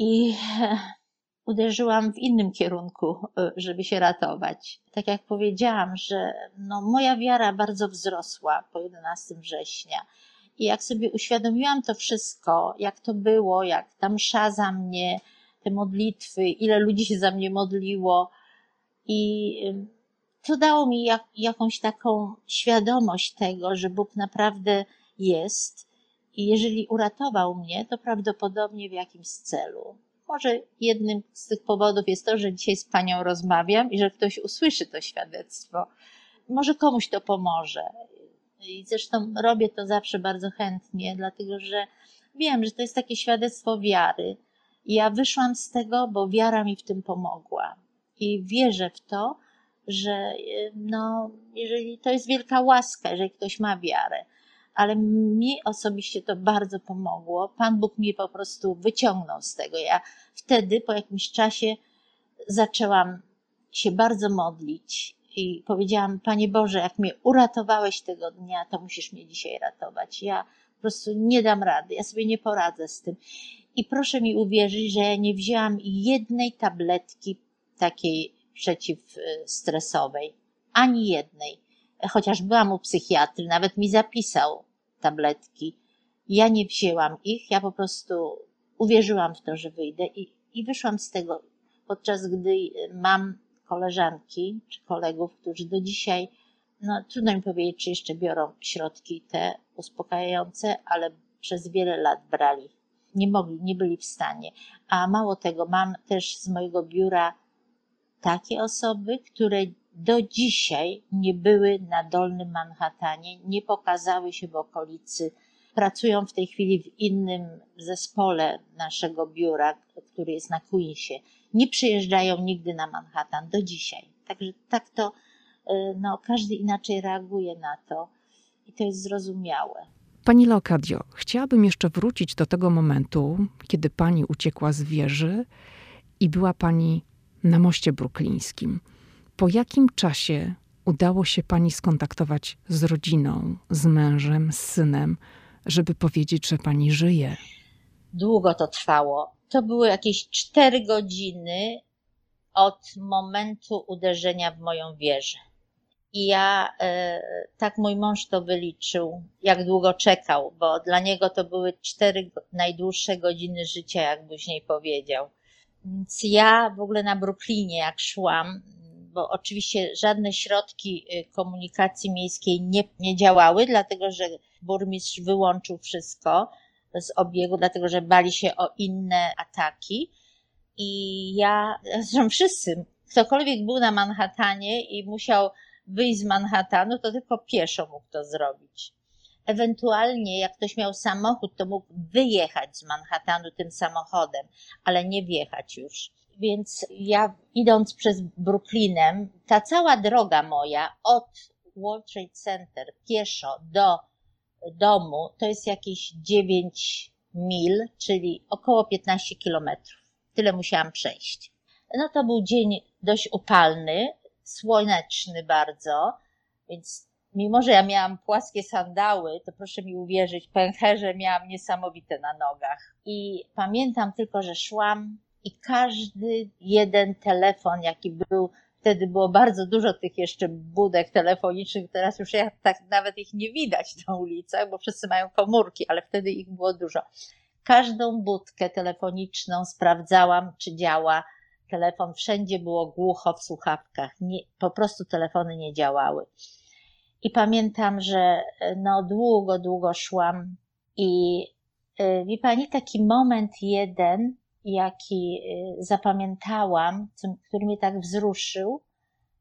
I uderzyłam w innym kierunku, e, żeby się ratować. Tak jak powiedziałam, że no, moja wiara bardzo wzrosła po 11 września. I jak sobie uświadomiłam to wszystko, jak to było, jak tam msza za mnie, te modlitwy, ile ludzi się za mnie modliło, i to dało mi jak, jakąś taką świadomość tego, że Bóg naprawdę jest. I jeżeli uratował mnie, to prawdopodobnie w jakimś celu. Może jednym z tych powodów jest to, że dzisiaj z Panią rozmawiam i że ktoś usłyszy to świadectwo. Może komuś to pomoże. I zresztą robię to zawsze bardzo chętnie, dlatego że wiem, że to jest takie świadectwo wiary. I ja wyszłam z tego, bo wiara mi w tym pomogła. I wierzę w to, że no, jeżeli to jest wielka łaska, jeżeli ktoś ma wiarę, ale mi osobiście to bardzo pomogło. Pan Bóg mnie po prostu wyciągnął z tego. Ja wtedy po jakimś czasie zaczęłam się bardzo modlić i powiedziałam: Panie Boże, jak mnie uratowałeś tego dnia, to musisz mnie dzisiaj ratować. Ja po prostu nie dam rady, ja sobie nie poradzę z tym. I proszę mi uwierzyć, że ja nie wzięłam jednej tabletki takiej przeciwstresowej, ani jednej. Chociaż byłam u psychiatry, nawet mi zapisał tabletki. Ja nie wzięłam ich, ja po prostu uwierzyłam w to, że wyjdę i, i wyszłam z tego, podczas gdy mam koleżanki czy kolegów, którzy do dzisiaj, no trudno mi powiedzieć, czy jeszcze biorą środki te uspokajające, ale przez wiele lat brali. Nie mogli, nie byli w stanie. A mało tego, mam też z mojego biura takie osoby, które do dzisiaj nie były na Dolnym Manhattanie, nie pokazały się w okolicy, pracują w tej chwili w innym zespole naszego biura, który jest na Queensie. Nie przyjeżdżają nigdy na Manhattan do dzisiaj. Także tak to, y, no, każdy inaczej reaguje na to i to jest zrozumiałe. Pani Leokadio, chciałabym jeszcze wrócić do tego momentu, kiedy pani uciekła z wieży i była pani na moście bruklińskim. Po jakim czasie udało się pani skontaktować z rodziną, z mężem, z synem, żeby powiedzieć, że pani żyje? Długo to trwało. To były jakieś cztery godziny od momentu uderzenia w moją wieżę. I ja, e, tak mój mąż to wyliczył, jak długo czekał, bo dla niego to były cztery najdłuższe godziny życia, jak później powiedział. Więc ja w ogóle na Brooklynie, jak szłam, bo oczywiście żadne środki y, komunikacji miejskiej nie, nie działały, dlatego że burmistrz wyłączył wszystko z obiegu, dlatego że bali się o inne ataki. I ja, zresztą wszyscy, ktokolwiek był na Manhattanie i musiał wyjść z Manhattanu, to tylko pieszo mógł to zrobić. Ewentualnie, jak ktoś miał samochód, to mógł wyjechać z Manhattanu tym samochodem, ale nie wjechać już. Więc ja idąc przez Brooklynem, ta cała droga moja od World Trade Center pieszo do domu to jest jakieś 9 mil, czyli około 15 kilometrów. Tyle musiałam przejść. No to był dzień dość upalny, słoneczny bardzo, więc mimo że ja miałam płaskie sandały, to proszę mi uwierzyć, pęcherze miałam niesamowite na nogach. I pamiętam tylko, że szłam i każdy jeden telefon, jaki był, wtedy było bardzo dużo tych jeszcze budek telefonicznych, teraz już ja tak nawet ich nie widać na ulicach, bo wszyscy mają komórki, ale wtedy ich było dużo. Każdą budkę telefoniczną sprawdzałam, czy działa. Telefon wszędzie było głucho w słuchawkach. Nie, po prostu telefony nie działały. I pamiętam, że no długo, długo szłam i e, wie pani, taki moment jeden, jaki e, zapamiętałam, który mnie tak wzruszył,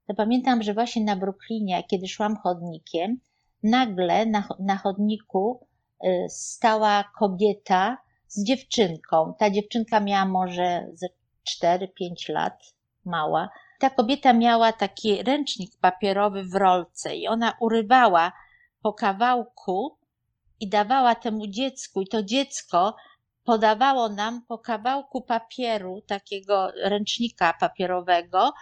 to pamiętam, że właśnie na Brooklynie, kiedy szłam chodnikiem, nagle na, na chodniku y, stała kobieta z dziewczynką. Ta dziewczynka miała może ze 4-5 lat, mała. Ta kobieta miała taki ręcznik papierowy w rolce i ona urywała po kawałku i dawała temu dziecku, i to dziecko podawało nam po kawałku papieru, takiego ręcznika papierowego,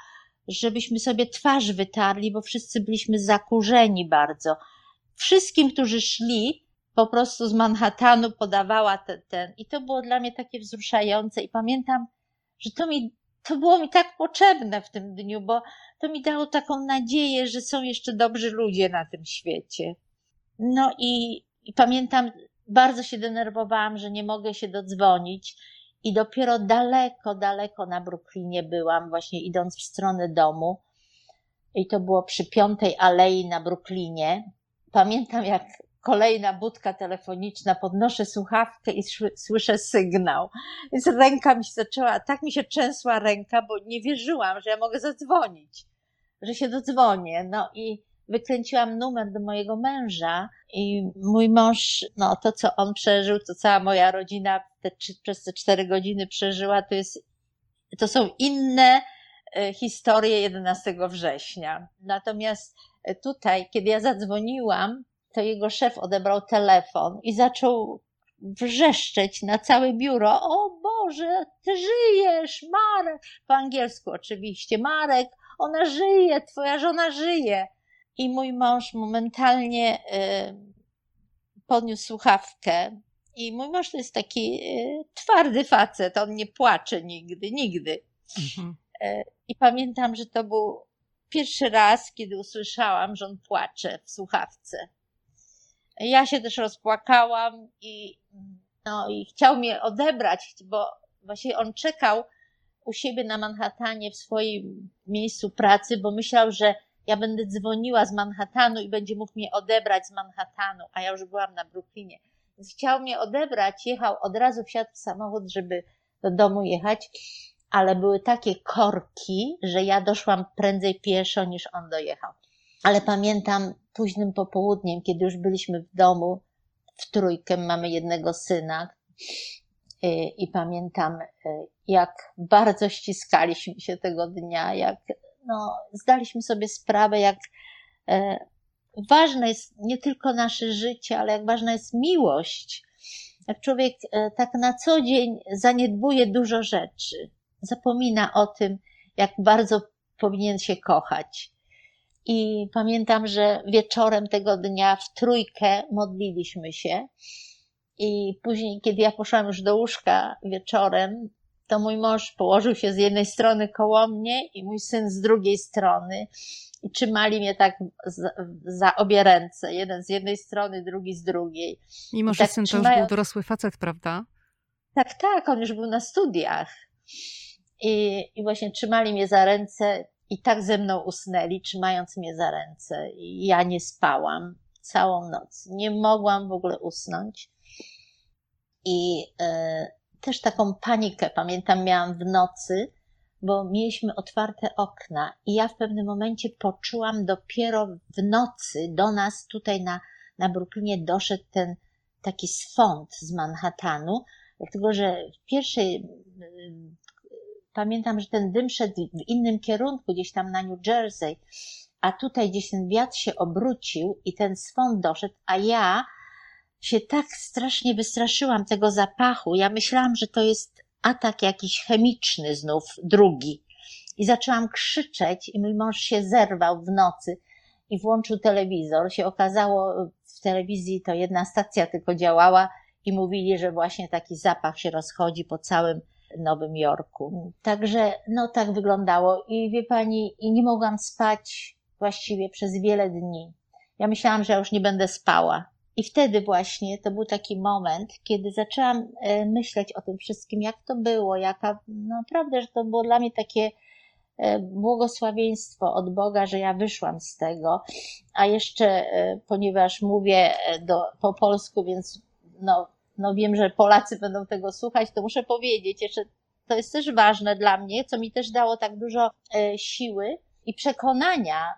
żebyśmy sobie twarz wytarli, bo wszyscy byliśmy zakurzeni bardzo. Wszystkim, którzy szli, po prostu z Manhattanu podawała ten, ten. I to było dla mnie takie wzruszające. I pamiętam, że to mi, to było mi tak potrzebne w tym dniu, bo to mi dało taką nadzieję, że są jeszcze dobrzy ludzie na tym świecie. No i, i pamiętam, bardzo się denerwowałam, że nie mogę się dodzwonić. I dopiero daleko, daleko na Brooklynie byłam, właśnie idąc w stronę domu. I to było przy piątej alei na Brooklynie. Pamiętam, jak kolejna budka telefoniczna, podnoszę słuchawkę i słyszę sygnał. Więc ręka mi się zaczęła, tak mi się trzęsła ręka, bo nie wierzyłam, że ja mogę zadzwonić, że się dodzwonię. No i wykręciłam numer do mojego męża i mój mąż, no to co on przeżył, to cała moja rodzina te, przez te cztery godziny przeżyła, to jest, to są inne e, historie 11 września. Natomiast e, tutaj, kiedy ja zadzwoniłam, to jego szef odebrał telefon i zaczął wrzeszczeć na całe biuro. O Boże, ty żyjesz, Marek! Po angielsku oczywiście. Marek, ona żyje, twoja żona żyje. I mój mąż momentalnie y, podniósł słuchawkę. I mój mąż to jest taki y, twardy facet, on nie płacze nigdy, nigdy. Mhm. Y, I pamiętam, że to był pierwszy raz, kiedy usłyszałam, że on płacze w słuchawce. Ja się też rozpłakałam i, no, i chciał mnie odebrać, bo właśnie on czekał u siebie na Manhattanie w swoim miejscu pracy, bo myślał, że ja będę dzwoniła z Manhattanu i będzie mógł mnie odebrać z Manhattanu, a ja już byłam na Brooklynie. Więc chciał mnie odebrać, jechał, od razu wsiadł w samochód, żeby do domu jechać, ale były takie korki, że ja doszłam prędzej pieszo niż on dojechał. Ale pamiętam późnym popołudniem, kiedy już byliśmy w domu, w trójkę mamy jednego syna i, y, i pamiętam, y, jak bardzo ściskaliśmy się tego dnia, jak no, zdaliśmy sobie sprawę, jak e, ważne jest nie tylko nasze życie, ale jak ważna jest miłość. Jak człowiek e, tak na co dzień zaniedbuje dużo rzeczy, zapomina o tym, jak bardzo powinien się kochać. I pamiętam, że wieczorem tego dnia w trójkę modliliśmy się. I później, kiedy ja poszłam już do łóżka wieczorem, to mój mąż położył się z jednej strony koło mnie i mój syn z drugiej strony. I trzymali mnie tak za, za obie ręce. Jeden z jednej strony, drugi z drugiej. Mimo, że tak syn trzymają... to już był dorosły facet, prawda? Tak, tak, on już był na studiach. I, I właśnie trzymali mnie za ręce i tak ze mną usnęli, trzymając mnie za ręce. I ja nie spałam całą noc. Nie mogłam w ogóle usnąć. I e, też taką panikę, pamiętam, miałam w nocy, bo mieliśmy otwarte okna i ja w pewnym momencie poczułam dopiero w nocy do nas tutaj na, na Brooklynie doszedł ten taki swąd z Manhattanu, dlatego że w pierwszej pamiętam, że ten dym szedł w innym kierunku, gdzieś tam na New Jersey, a tutaj gdzieś ten wiatr się obrócił i ten swąd doszedł, a ja się tak strasznie wystraszyłam tego zapachu. Ja myślałam, że to jest atak jakiś chemiczny znów, drugi. I zaczęłam krzyczeć i mój mąż się zerwał w nocy i włączył telewizor. Się okazało, w telewizji to jedna stacja tylko działała i mówili, że właśnie taki zapach się rozchodzi po całym Nowym Jorku. Także no tak wyglądało i wie pani, i nie mogłam spać właściwie przez wiele dni. Ja myślałam, że ja już nie będę spała. I wtedy właśnie to był taki moment, kiedy zaczęłam e, myśleć o tym wszystkim, jak to było, jaka naprawdę, że to było dla mnie takie e, błogosławieństwo od Boga, że ja wyszłam z tego. A jeszcze, e, ponieważ mówię do, po polsku, więc no, no wiem, że Polacy będą tego słuchać, to muszę powiedzieć jeszcze, to jest też ważne dla mnie, co mi też dało tak dużo siły, i przekonania,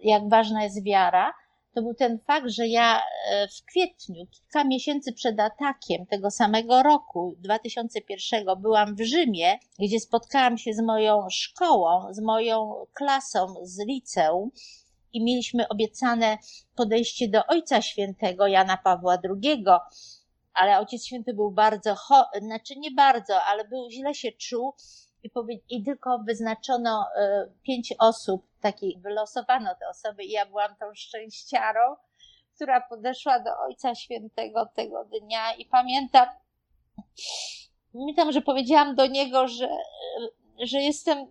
jak ważna jest wiara, to był ten fakt, że ja e, w kwietniu, kilka miesięcy przed atakiem tego samego roku, 2001, byłam w Rzymie, gdzie spotkałam się z moją szkołą, z moją klasą z liceum i mieliśmy obiecane podejście do Ojca Świętego Jana Pawła II, ale Ojciec Święty był bardzo, znaczy nie bardzo, ale był źle się czuł i, tylko wyznaczono y, pięć osób, takich wylosowano te osoby i ja byłam tą szczęściarą, która podeszła do Ojca Świętego tego dnia i pamiętam, pamiętam, że powiedziałam do niego, że, że jestem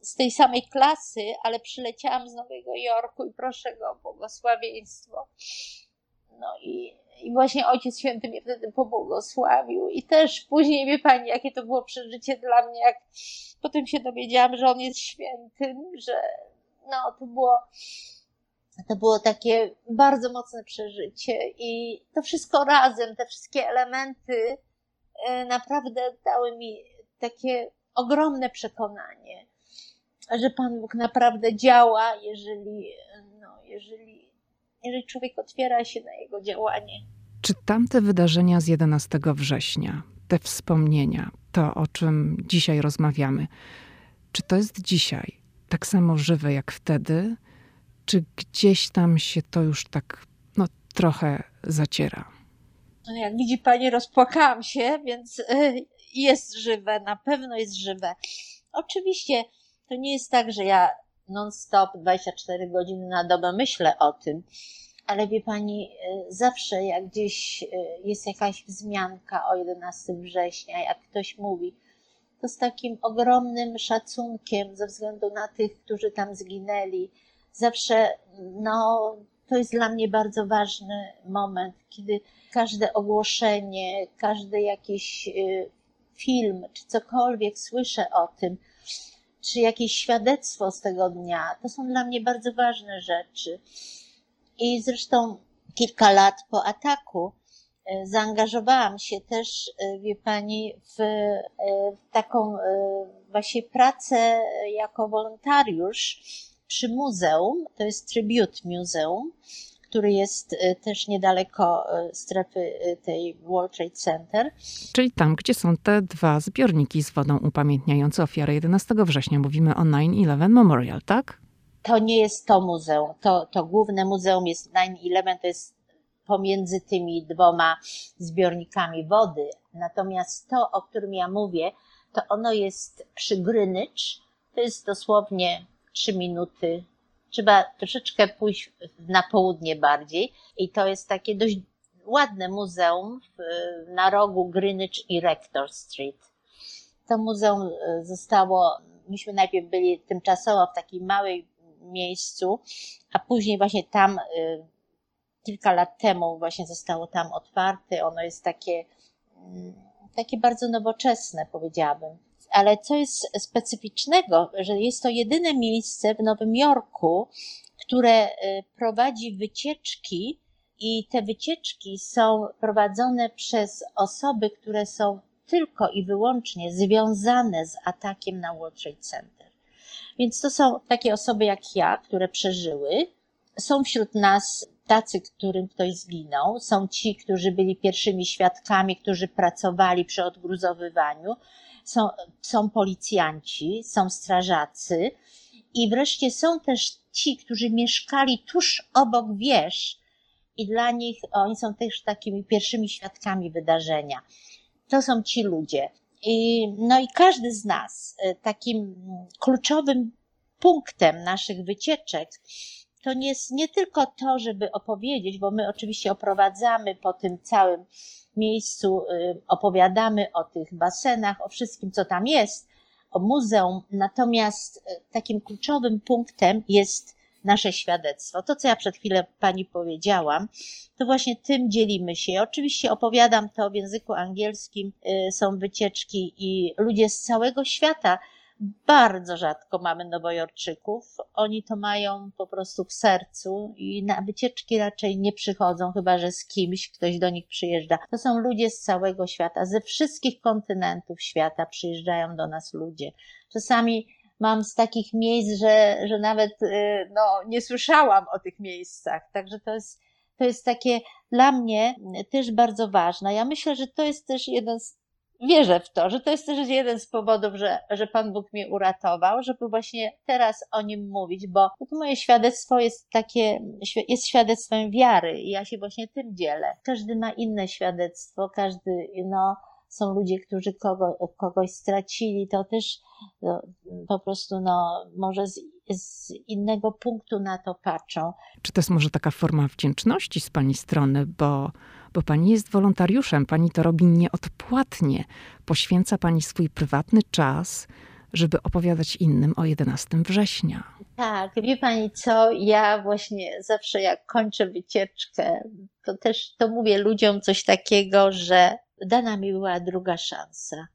z tej samej klasy, ale przyleciałam z Nowego Jorku i proszę go o błogosławieństwo. No i i właśnie Ojciec Święty mnie wtedy pobłogosławił. I też później, wie Pani, jakie to było przeżycie dla mnie, jak potem się dowiedziałam, że On jest świętym, że no, to było, to było takie bardzo mocne przeżycie. I to wszystko razem, te wszystkie elementy e, naprawdę dały mi takie ogromne przekonanie, że Pan Bóg naprawdę działa, jeżeli, no, jeżeli jeżeli człowiek otwiera się na jego działanie. Czy tamte wydarzenia z 11 września, te wspomnienia, to o czym dzisiaj rozmawiamy, czy to jest dzisiaj tak samo żywe jak wtedy, czy gdzieś tam się to już tak no, trochę zaciera? No jak widzi pani, rozpłakałam się, więc e, jest żywe, na pewno jest żywe. Oczywiście to nie jest tak, że ja non-stop 24 godziny na dobę myślę o tym. Ale wie pani, e, zawsze jak gdzieś e, jest jakaś wzmianka o 11 września, jak ktoś mówi, to z takim ogromnym szacunkiem ze względu na tych, którzy tam zginęli. Zawsze, no, to jest dla mnie bardzo ważny moment, kiedy każde ogłoszenie, każdy jakiś e, film, czy cokolwiek słyszę o tym, czy jakieś świadectwo z tego dnia. To są dla mnie bardzo ważne rzeczy. I zresztą kilka lat po ataku e, zaangażowałam się też, e, wie pani, w, e, taką właśnie pracę jako wolontariusz przy muzeum. To jest Tribute Museum, który jest też niedaleko strefy tej World Trade Center. Czyli tam, gdzie są te dwa zbiorniki z wodą upamiętniające ofiary 11 września. Mówimy o 9-11 Memorial, tak? To nie jest to muzeum. To, to główne muzeum jest 9-11, to jest pomiędzy tymi dwoma zbiornikami wody. Natomiast to, o którym ja mówię, to ono jest przy Greenwich. To jest dosłownie trzy minuty trzeba troszeczkę pójść na południe bardziej i to jest takie dość ładne muzeum na rogu Greenwich i Rector Street. To muzeum e, zostało, myśmy najpierw byli tymczasowo w takiej małej miejscu, a później właśnie tam e, kilka lat temu właśnie zostało tam otwarte. Ono jest takie, mm, takie bardzo nowoczesne, powiedziałabym ale co jest specyficznego, że jest to jedyne miejsce w Nowym Jorku, które y, prowadzi wycieczki i te wycieczki są prowadzone przez osoby, które są tylko i wyłącznie związane z atakiem na World Trade Center. Więc to są takie osoby jak ja, które przeżyły. Są wśród nas tacy, którym ktoś zginął, są ci, którzy byli pierwszymi świadkami, którzy pracowali przy odgruzowywaniu, są, są policjanci, są strażacy i wreszcie są też ci, którzy mieszkali tuż obok wież i dla nich oni są też takimi pierwszymi świadkami wydarzenia. To są ci ludzie. I, no i każdy z nas e, takim kluczowym punktem naszych wycieczek to nie jest nie tylko to, żeby opowiedzieć, bo my oczywiście oprowadzamy po tym całym miejscu, opowiadamy o tych basenach, o wszystkim, co tam jest, o muzeum, natomiast y, takim kluczowym punktem jest nasze świadectwo. To, co ja przed chwilą pani powiedziałam, to właśnie tym dzielimy się. Oczywiście opowiadam to w języku angielskim, y, są wycieczki i ludzie z całego świata bardzo rzadko mamy nowojorczyków. Oni to mają po prostu w sercu i na wycieczki raczej nie przychodzą, chyba że z kimś ktoś do nich przyjeżdża. To są ludzie z całego świata, ze wszystkich kontynentów świata przyjeżdżają do nas ludzie. Czasami mam z takich miejsc, że, że nawet y, no, nie słyszałam o tych miejscach. Także to jest, to jest takie dla mnie też bardzo ważne. Ja myślę, że to jest też jeden z wierzę w to, że to jest też jeden z powodów, że, że Pan Bóg mnie uratował, żeby właśnie teraz o nim mówić, bo to moje świadectwo jest takie, jest świadectwem wiary i ja się właśnie tym dzielę. Każdy ma inne świadectwo, każdy, no, są ludzie, którzy kogo, kogoś stracili, to też no, po prostu, no, może z, z innego punktu na to patrzą. Czy to jest może taka forma wdzięczności z Pani strony, bo bo pani jest wolontariuszem, pani to robi nieodpłatnie. Poświęca pani swój prywatny czas, żeby opowiadać innym o 11 września. Tak, wie pani co, ja właśnie zawsze jak kończę wycieczkę, to też to mówię ludziom coś takiego, że dana mi była druga szansa.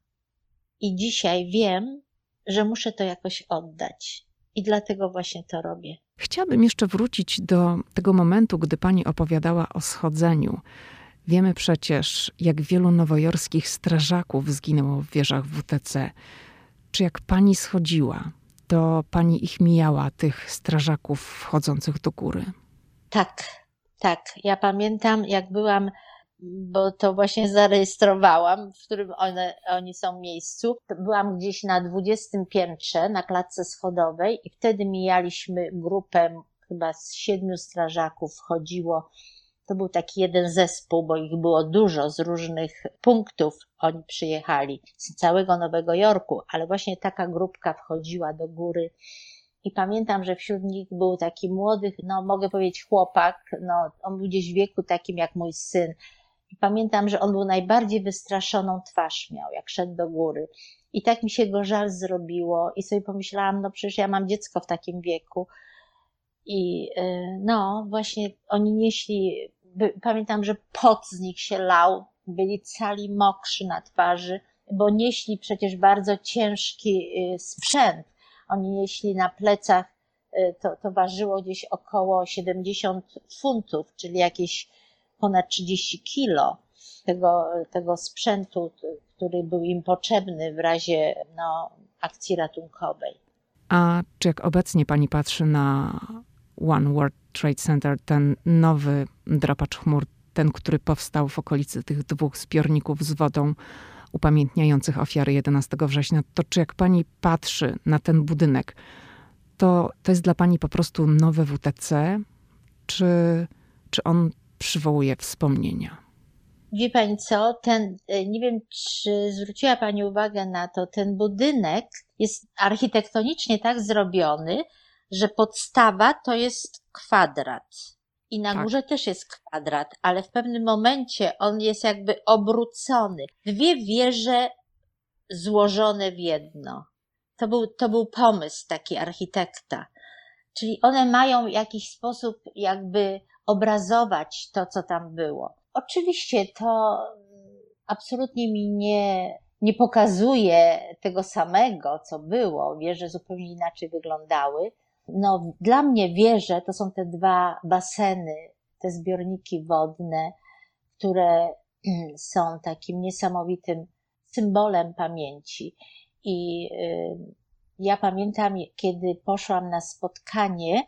I dzisiaj wiem, że muszę to jakoś oddać. I dlatego właśnie to robię. Chciałabym jeszcze wrócić do tego momentu, gdy pani opowiadała o schodzeniu. Wiemy przecież, jak wielu nowojorskich strażaków zginęło w wieżach WTC. Czy jak pani schodziła, to pani ich mijała, tych strażaków wchodzących do góry? Tak, tak. Ja pamiętam, jak byłam, bo to właśnie zarejestrowałam, w którym one, oni są miejscu. Byłam gdzieś na 20 piętrze, na klatce schodowej i wtedy mijaliśmy grupę chyba z siedmiu strażaków, wchodziło to był taki jeden zespół, bo ich było dużo z różnych punktów. Oni przyjechali z całego Nowego Jorku, ale właśnie taka grupka wchodziła do góry. I pamiętam, że wśród nich był taki młody, no mogę powiedzieć chłopak, no on był gdzieś w wieku takim jak mój syn. I pamiętam, że on był najbardziej wystraszoną twarz miał, jak szedł do góry. I tak mi się go żal zrobiło i sobie pomyślałam, no przecież ja mam dziecko w takim wieku. I y, no, właśnie oni nieśli pamiętam, że pot z nich się lał, byli cali mokrzy na twarzy, bo nieśli przecież bardzo ciężki y, sprzęt. Oni nieśli na plecach, y, to, to ważyło gdzieś około 70 funtów, czyli jakieś ponad 30 kilo tego, tego sprzętu, który był im potrzebny w razie no, akcji ratunkowej. A czy jak obecnie pani patrzy na One World Trade Center, ten nowy drapacz chmur, ten, który powstał w okolicy tych dwóch zbiorników z wodą upamiętniających ofiary 11 września, to czy jak pani patrzy na ten budynek, to, to jest dla pani po prostu nowe WTC, czy, czy on przywołuje wspomnienia? Wie pani co, ten, e, nie wiem, czy zwróciła pani uwagę na to, ten budynek jest architektonicznie tak zrobiony, że podstawa to jest kwadrat. I na tak. górze też jest kwadrat, ale w pewnym momencie on jest jakby obrócony. Dwie wieże złożone w jedno. To był, to był pomysł taki architekta. Czyli one mają w jakiś sposób jakby obrazować to, co tam było. Oczywiście to absolutnie mi nie, nie pokazuje tego samego, co było. Wieże zupełnie inaczej wyglądały, no, dla mnie wieże to są te dwa baseny, te zbiorniki wodne, które są takim niesamowitym symbolem pamięci. I y, ja pamiętam, kiedy poszłam na spotkanie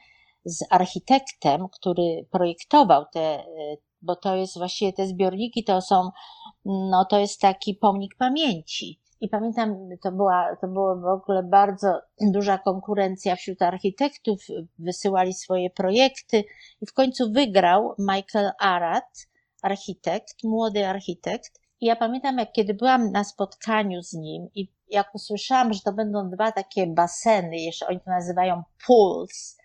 z architektem, który projektował te, y, bo to jest właściwie te zbiorniki, to są, no to jest taki pomnik pamięci. I pamiętam, to była, to była w ogóle bardzo duża konkurencja wśród architektów, wysyłali swoje projekty i w końcu wygrał Michael Arad, architekt, młody architekt. I ja pamiętam, jak kiedy byłam na spotkaniu z nim i jak usłyszałam, że to będą dwa takie baseny, jeszcze oni to nazywają pools,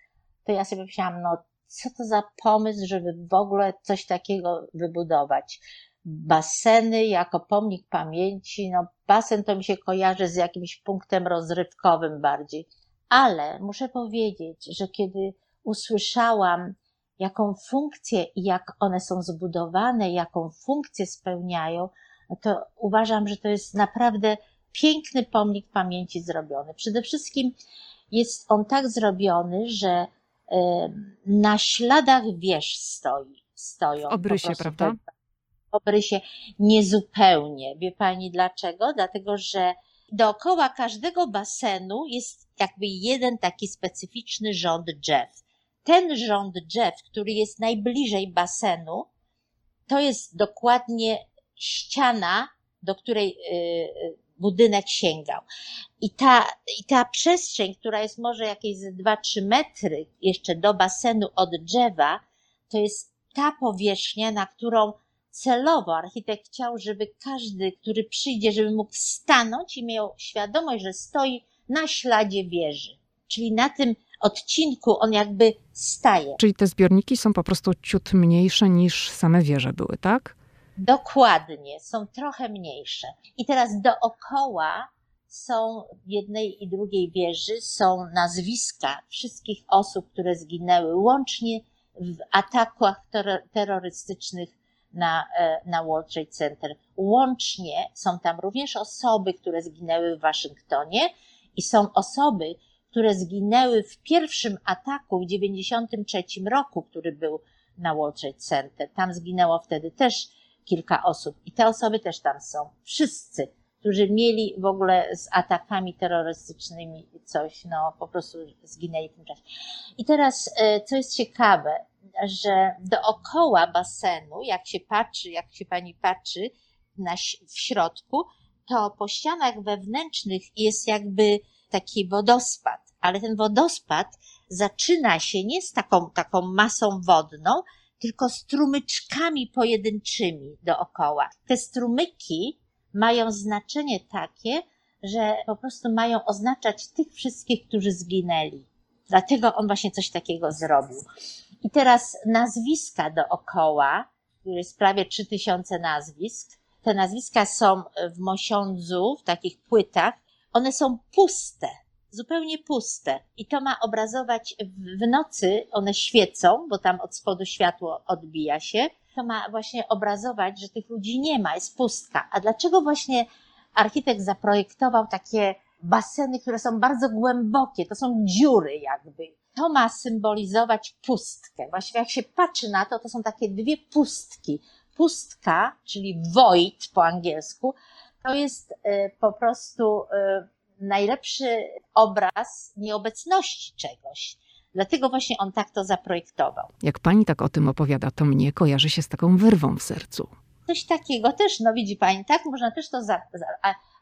to ja sobie myślałam, no co to za pomysł, żeby w ogóle coś takiego wybudować baseny jako pomnik pamięci. No, basen to mi się kojarzy z jakimś punktem rozrywkowym bardziej. Ale muszę powiedzieć, że kiedy usłyszałam, jaką funkcję i jak one są zbudowane, jaką funkcję spełniają, to uważam, że to jest naprawdę piękny pomnik pamięci zrobiony. Przede wszystkim jest on tak zrobiony, że na śladach wież stoi, stoją. W obrysie, prawda? Obrysie niezupełnie. Wie pani dlaczego? Dlatego, że Dookoła każdego basenu jest jakby jeden taki specyficzny rząd drzew. Ten rząd drzew, który jest najbliżej basenu, to jest dokładnie ściana, do której y, y, budynek sięgał. I ta, I ta przestrzeń, która jest może jakieś 2-3 metry jeszcze do basenu od drzewa, to jest ta powierzchnia, na którą celowo architekt chciał, żeby każdy, który przyjdzie, żeby mógł stanąć i miał świadomość, że stoi na śladzie wieży. Czyli na tym odcinku on jakby staje. Czyli te zbiorniki są po prostu ciut mniejsze niż same wieże były, tak? Dokładnie, są trochę mniejsze. I teraz dookoła są jednej i drugiej wieży są nazwiska wszystkich osób, które zginęły, łącznie w atakach terrorystycznych na, e, na World Trade Center. Łącznie są tam również osoby, które zginęły w Waszyngtonie i są osoby, które zginęły w pierwszym ataku w 1993 roku, który był na World Trade Center. Tam zginęło wtedy też kilka osób i te osoby też tam są. Wszyscy, którzy mieli w ogóle z atakami terrorystycznymi coś, no po prostu zginęli w tym czasie. I teraz, e, co jest ciekawe, że dookoła basenu, jak się patrzy, jak się pani patrzy na, w środku, to po ścianach wewnętrznych jest jakby taki wodospad, ale ten wodospad zaczyna się nie z taką, taką masą wodną, tylko strumyczkami pojedynczymi dookoła. Te strumyki mają znaczenie takie, że po prostu mają oznaczać tych wszystkich, którzy zginęli. Dlatego on właśnie coś takiego zrobił. I teraz nazwiska dookoła, jest prawie 3000 nazwisk. Te nazwiska są w Mosiądzu, w takich płytach. One są puste, zupełnie puste. I to ma obrazować w nocy, one świecą, bo tam od spodu światło odbija się. To ma właśnie obrazować, że tych ludzi nie ma, jest pustka. A dlaczego właśnie architekt zaprojektował takie baseny, które są bardzo głębokie, to są dziury jakby. To ma symbolizować pustkę. Właściwie jak się patrzy na to, to są takie dwie pustki. Pustka, czyli void po angielsku, to jest y, po prostu y, najlepszy obraz nieobecności czegoś. Dlatego właśnie on tak to zaprojektował. Jak pani tak o tym opowiada, to mnie kojarzy się z taką wyrwą w sercu. Coś takiego też, no widzi pani, tak można też to za, za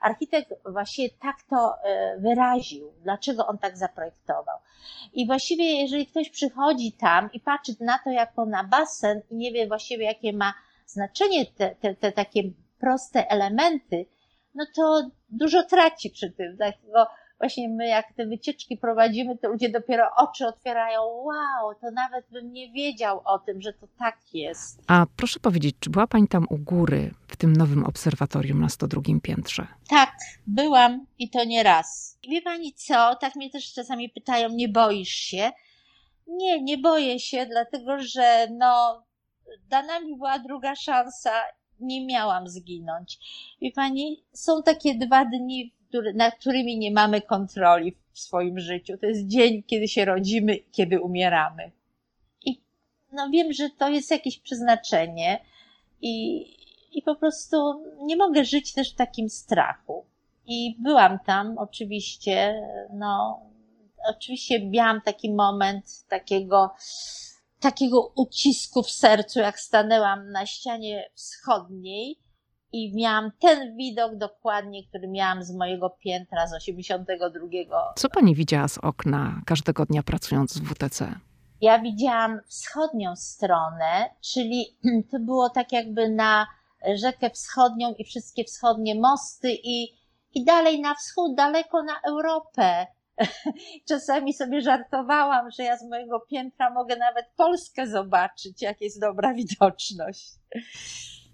architekt właściwie tak to e, wyraził, dlaczego on tak zaprojektował. I właściwie, jeżeli ktoś przychodzi tam i patrzy na to jako na basen i nie wie właściwie, jakie ma znaczenie te, te, te takie proste elementy, no to dużo traci przy tym. Dlatego właśnie my jak te wycieczki prowadzimy, to ludzie dopiero oczy otwierają. Wow, to nawet bym nie wiedział o tym, że to tak jest. A proszę powiedzieć, czy była Pani tam u góry w tym nowym obserwatorium na 102 piętrze? Tak, byłam i to nie raz. I wie Pani co, tak mnie też czasami pytają, nie boisz się? Nie, nie boję się, dlatego że no, dana mi była druga szansa nie miałam zginąć. Wie pani, są takie dwa dni, nad którymi nie mamy kontroli w swoim życiu. To jest dzień, kiedy się rodzimy, kiedy umieramy. I no wiem, że to jest jakieś przeznaczenie i, i po prostu nie mogę żyć też w takim strachu. I byłam tam oczywiście, no, oczywiście miałam taki moment takiego, takiego ucisku w sercu, jak stanęłam na ścianie wschodniej i miałam ten widok dokładnie, który miałam z mojego piętra z 82. Co pani widziała z okna każdego dnia pracując w WTC? Ja widziałam wschodnią stronę, czyli to było tak jakby na rzekę wschodnią i wszystkie wschodnie mosty i, i dalej na wschód, daleko na Europę. Czasami sobie żartowałam, że ja z mojego piętra mogę nawet Polskę zobaczyć, jak jest dobra widoczność.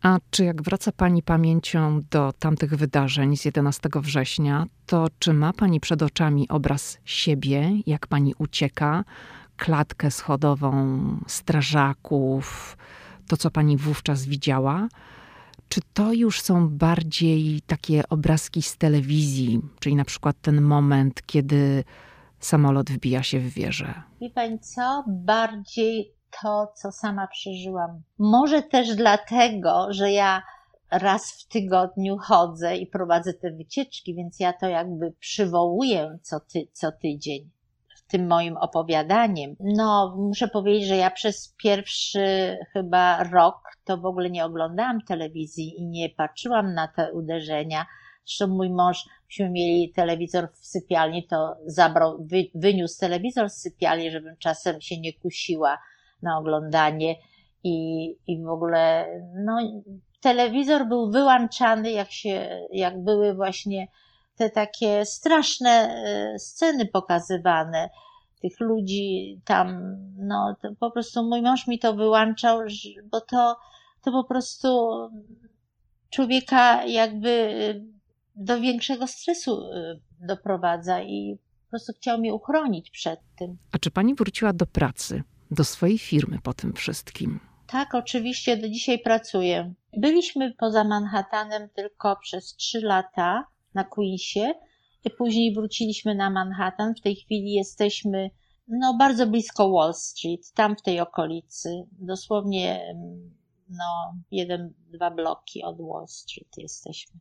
A czy jak wraca Pani pamięcią do tamtych wydarzeń z 11 września, to czy ma Pani przed oczami obraz siebie, jak Pani ucieka, klatkę schodową strażaków, to co Pani wówczas widziała? Czy to już są bardziej takie obrazki z telewizji, czyli na przykład ten moment, kiedy samolot wbija się w wieżę? Wie pani co? Bardziej to, co sama przeżyłam. Może też dlatego, że ja raz w tygodniu chodzę i prowadzę te wycieczki, więc ja to jakby przywołuję co, ty, co tydzień tym moim opowiadaniem. No, muszę powiedzieć, że ja przez pierwszy chyba rok to w ogóle nie oglądałam telewizji i nie patrzyłam na te uderzenia. Zresztą mój mąż, myśmy mieli telewizor w sypialni, to zabrał, wy, wyniósł telewizor z sypialni, żebym czasem się nie kusiła na oglądanie i, i w ogóle, no, telewizor był wyłączany, jak się, jak były właśnie te takie straszne e, sceny pokazywane, tych ludzi tam, no, po prostu mój mąż mi to wyłączał, bo to, to po prostu człowieka jakby e, do większego stresu e, doprowadza i po prostu chciał mnie uchronić przed tym. A czy pani wróciła do pracy, do swojej firmy po tym wszystkim? Tak, oczywiście do dzisiaj pracuję. Byliśmy poza Manhattanem tylko przez trzy lata na Queensie i później wróciliśmy na Manhattan. W tej chwili jesteśmy no, bardzo blisko Wall Street, tam w tej okolicy, dosłownie no, jeden, dwa bloki od Wall Street jesteśmy.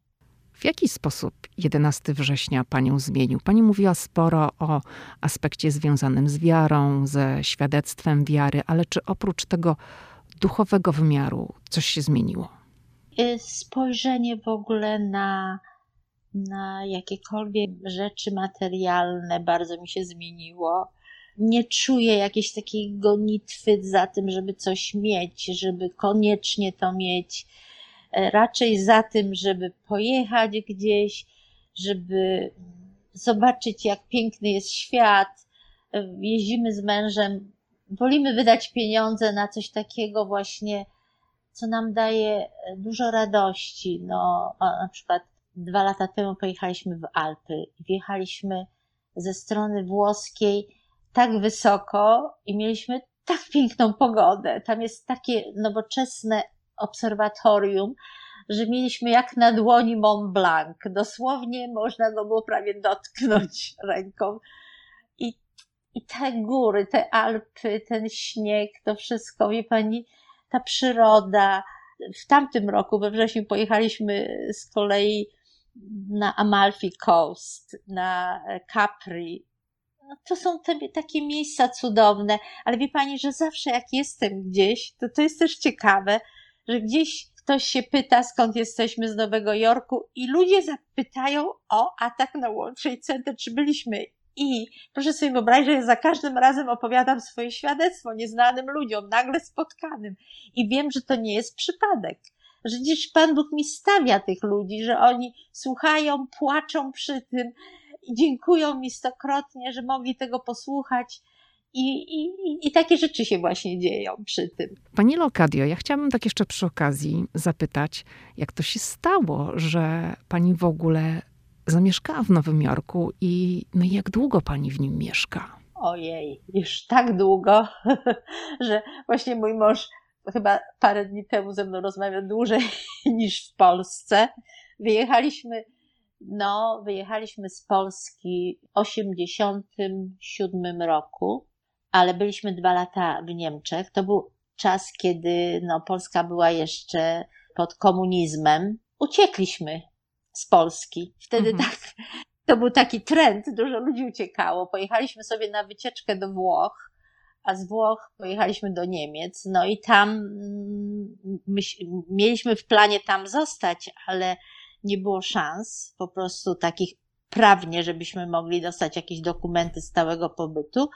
W jaki sposób 11 września Panią zmienił? Pani mówiła sporo o aspekcie związanym z wiarą, ze świadectwem wiary, ale czy oprócz tego duchowego wymiaru coś się zmieniło? Y, spojrzenie w ogóle na, na jakiekolwiek rzeczy materialne bardzo mi się zmieniło. Nie czuję jakiejś takiej gonitwy za tym, żeby coś mieć, żeby koniecznie to mieć. E, raczej za tym, żeby pojechać gdzieś, żeby zobaczyć, jak piękny jest świat. E, jeździmy z mężem wolimy wydać pieniądze na coś takiego właśnie, co nam daje e, dużo radości. No, na przykład dwa lata temu pojechaliśmy w Alpy i wjechaliśmy ze strony włoskiej tak wysoko i mieliśmy tak piękną pogodę. Tam jest takie nowoczesne obserwatorium, że mieliśmy jak na dłoni Mont Blanc. Dosłownie można go było prawie dotknąć ręką. I i te góry, te Alpy, ten śnieg, to wszystko, wie pani, ta przyroda. W tamtym roku, we wrześniu, pojechaliśmy z kolei na Amalfi Coast, na Capri. No, to są te, takie miejsca cudowne, ale wie pani, że zawsze jak jestem gdzieś, to to jest też ciekawe, że gdzieś ktoś się pyta, skąd jesteśmy z Nowego Jorku i ludzie zapytają o atak na World Trade Center, czy byliśmy i proszę sobie wyobrazić, że ja za każdym razem opowiadam swoje świadectwo nieznanym ludziom, nagle spotkanym. I wiem, że to nie jest przypadek. Że gdzieś Pan Bóg mi stawia tych ludzi, że oni słuchają, płaczą przy tym i dziękują mi stokrotnie, że mogli tego posłuchać. I, i, I takie rzeczy się właśnie dzieją przy tym. Pani Lokadio, ja chciałabym tak jeszcze przy okazji zapytać, jak to się stało, że pani w ogóle zamieszkała w Nowym Jorku i no jak długo pani w nim mieszka? Ojej, już tak długo, że właśnie mój mąż chyba parę dni temu ze mną rozmawiał dłużej niż w Polsce. Wyjechaliśmy, no, wyjechaliśmy z Polski w 87 roku, ale byliśmy dwa lata w Niemczech. To był czas, kiedy no, Polska była jeszcze pod komunizmem. Uciekliśmy z Polski. Wtedy mhm. tak, to był taki trend, dużo ludzi uciekało. Pojechaliśmy sobie na wycieczkę do Włoch, a z Włoch pojechaliśmy do Niemiec. No i tam mm, my, mieliśmy w planie tam zostać, ale nie było szans po prostu takich prawnie, żebyśmy mogli dostać jakieś dokumenty stałego pobytu.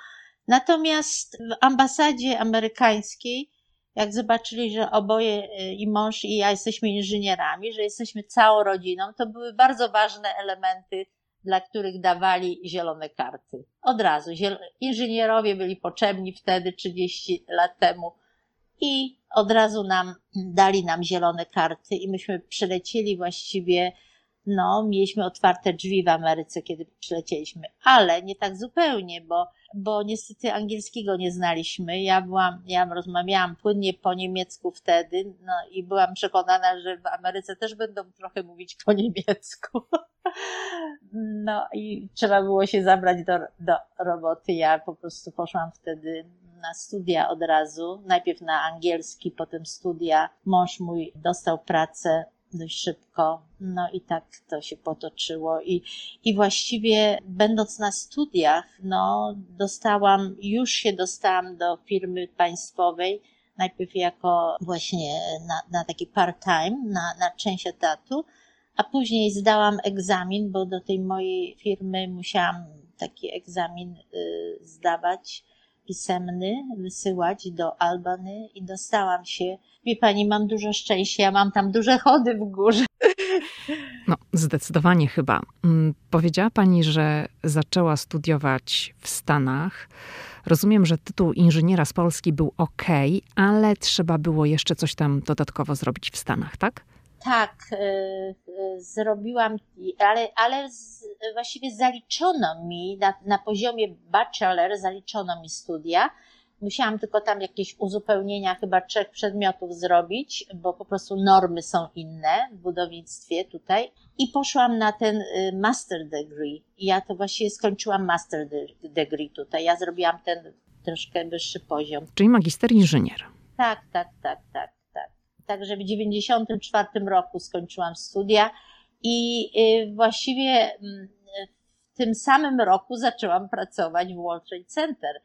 Natomiast w ambasadzie amerykańskiej jak zobaczyli, że oboje y, i mąż i ja jesteśmy inżynierami, że jesteśmy całą rodziną, to były bardzo ważne elementy, dla których dawali zielone karty. Od razu. Inżynierowie byli potrzebni wtedy, 30 lat temu, i od razu nam dali nam zielone karty, i myśmy przylecieli właściwie no, mieliśmy otwarte drzwi w Ameryce, kiedy przylecieliśmy, ale nie tak zupełnie, bo, bo niestety angielskiego nie znaliśmy. Ja byłam, ja rozmawiałam płynnie po niemiecku wtedy, no i byłam przekonana, że w Ameryce też będą trochę mówić po niemiecku. No i trzeba było się zabrać do, do roboty. Ja po prostu poszłam wtedy na studia od razu. Najpierw na angielski, potem studia. Mąż mój dostał pracę dość szybko. No i tak to się potoczyło. I, i właściwie będąc na studiach, no dostałam, już się dostałam do firmy państwowej, najpierw jako właśnie na, na taki part-time, na, na część etatu, a później zdałam egzamin, bo do tej mojej firmy musiałam taki egzamin y, zdawać pisemny, wysyłać do Albany i dostałam się. Wie pani, mam dużo szczęścia, mam tam duże chody w górze. No, zdecydowanie chyba. Mm, powiedziała pani, że zaczęła studiować w Stanach. Rozumiem, że tytuł inżyniera z Polski był ok, ale trzeba było jeszcze coś tam dodatkowo zrobić w Stanach, tak? Tak, y, y, zrobiłam, ale, ale właściwie zaliczono mi na, na poziomie bachelor, zaliczono mi studia. Musiałam tylko tam jakieś uzupełnienia chyba trzech przedmiotów zrobić, bo po prostu normy są inne w budownictwie tutaj. I poszłam na ten y, master degree. Ja to właściwie skończyłam master degree tutaj. Ja zrobiłam ten troszkę wyższy poziom. Czyli magister inżynier. Tak, tak, tak, tak. Także w 94 roku skończyłam studia i y, właściwie mm, w tym samym roku zaczęłam pracować w World Trade Center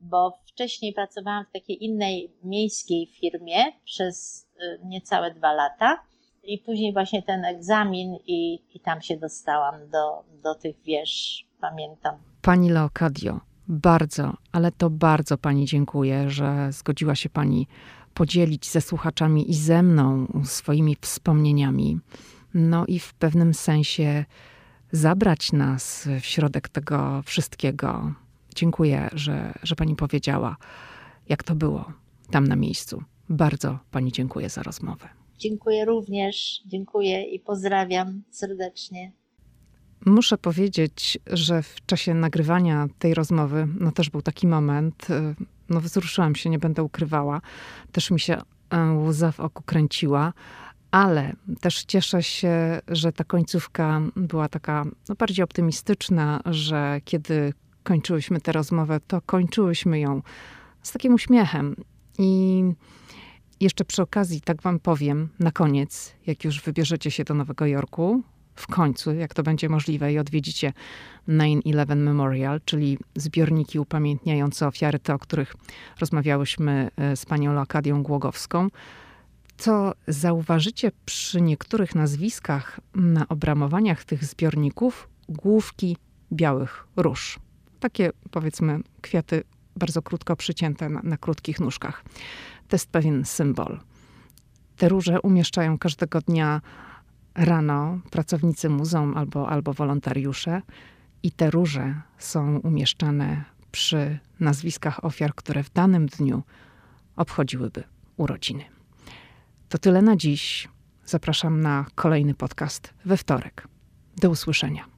bo wcześniej pracowałam w takiej innej miejskiej firmie przez y, niecałe dwa lata i później właśnie ten egzamin i, i tam się dostałam do, do tych wież, pamiętam. Pani Leocadio, bardzo, ale to bardzo Pani dziękuję, że zgodziła się Pani podzielić ze słuchaczami i ze mną swoimi wspomnieniami. No i w pewnym sensie zabrać nas w środek tego wszystkiego, Dziękuję, że, że pani powiedziała, jak to było tam na miejscu. Bardzo pani dziękuję za rozmowę. Dziękuję również, dziękuję i pozdrawiam serdecznie. Muszę powiedzieć, że w czasie nagrywania tej rozmowy, no też był taki moment, y, no wzruszyłam się, nie będę ukrywała. Też mi się y, łza w oku kręciła, ale też cieszę się, że ta końcówka była taka no, bardziej optymistyczna, że kiedy kończyłyśmy tę rozmowę, to kończyłyśmy ją z takim uśmiechem. I jeszcze przy okazji, tak wam powiem, na koniec, jak już wybierzecie się do Nowego Jorku, w końcu, jak to będzie możliwe, i odwiedzicie 9-11 Memorial, czyli zbiorniki upamiętniające ofiary, te, o których rozmawiałyśmy e, z panią Lokadią Głogowską, to zauważycie przy niektórych nazwiskach na obramowaniach tych zbiorników główki białych róż. Takie, powiedzmy, kwiaty bardzo krótko przycięte na, na krótkich nóżkach. To jest pewien symbol. Te róże umieszczają każdego dnia rano pracownicy muzeum albo, albo wolontariusze, i te róże są umieszczane przy nazwiskach ofiar, które w danym dniu obchodziłyby urodziny. To tyle na dziś. Zapraszam na kolejny podcast we wtorek. Do usłyszenia.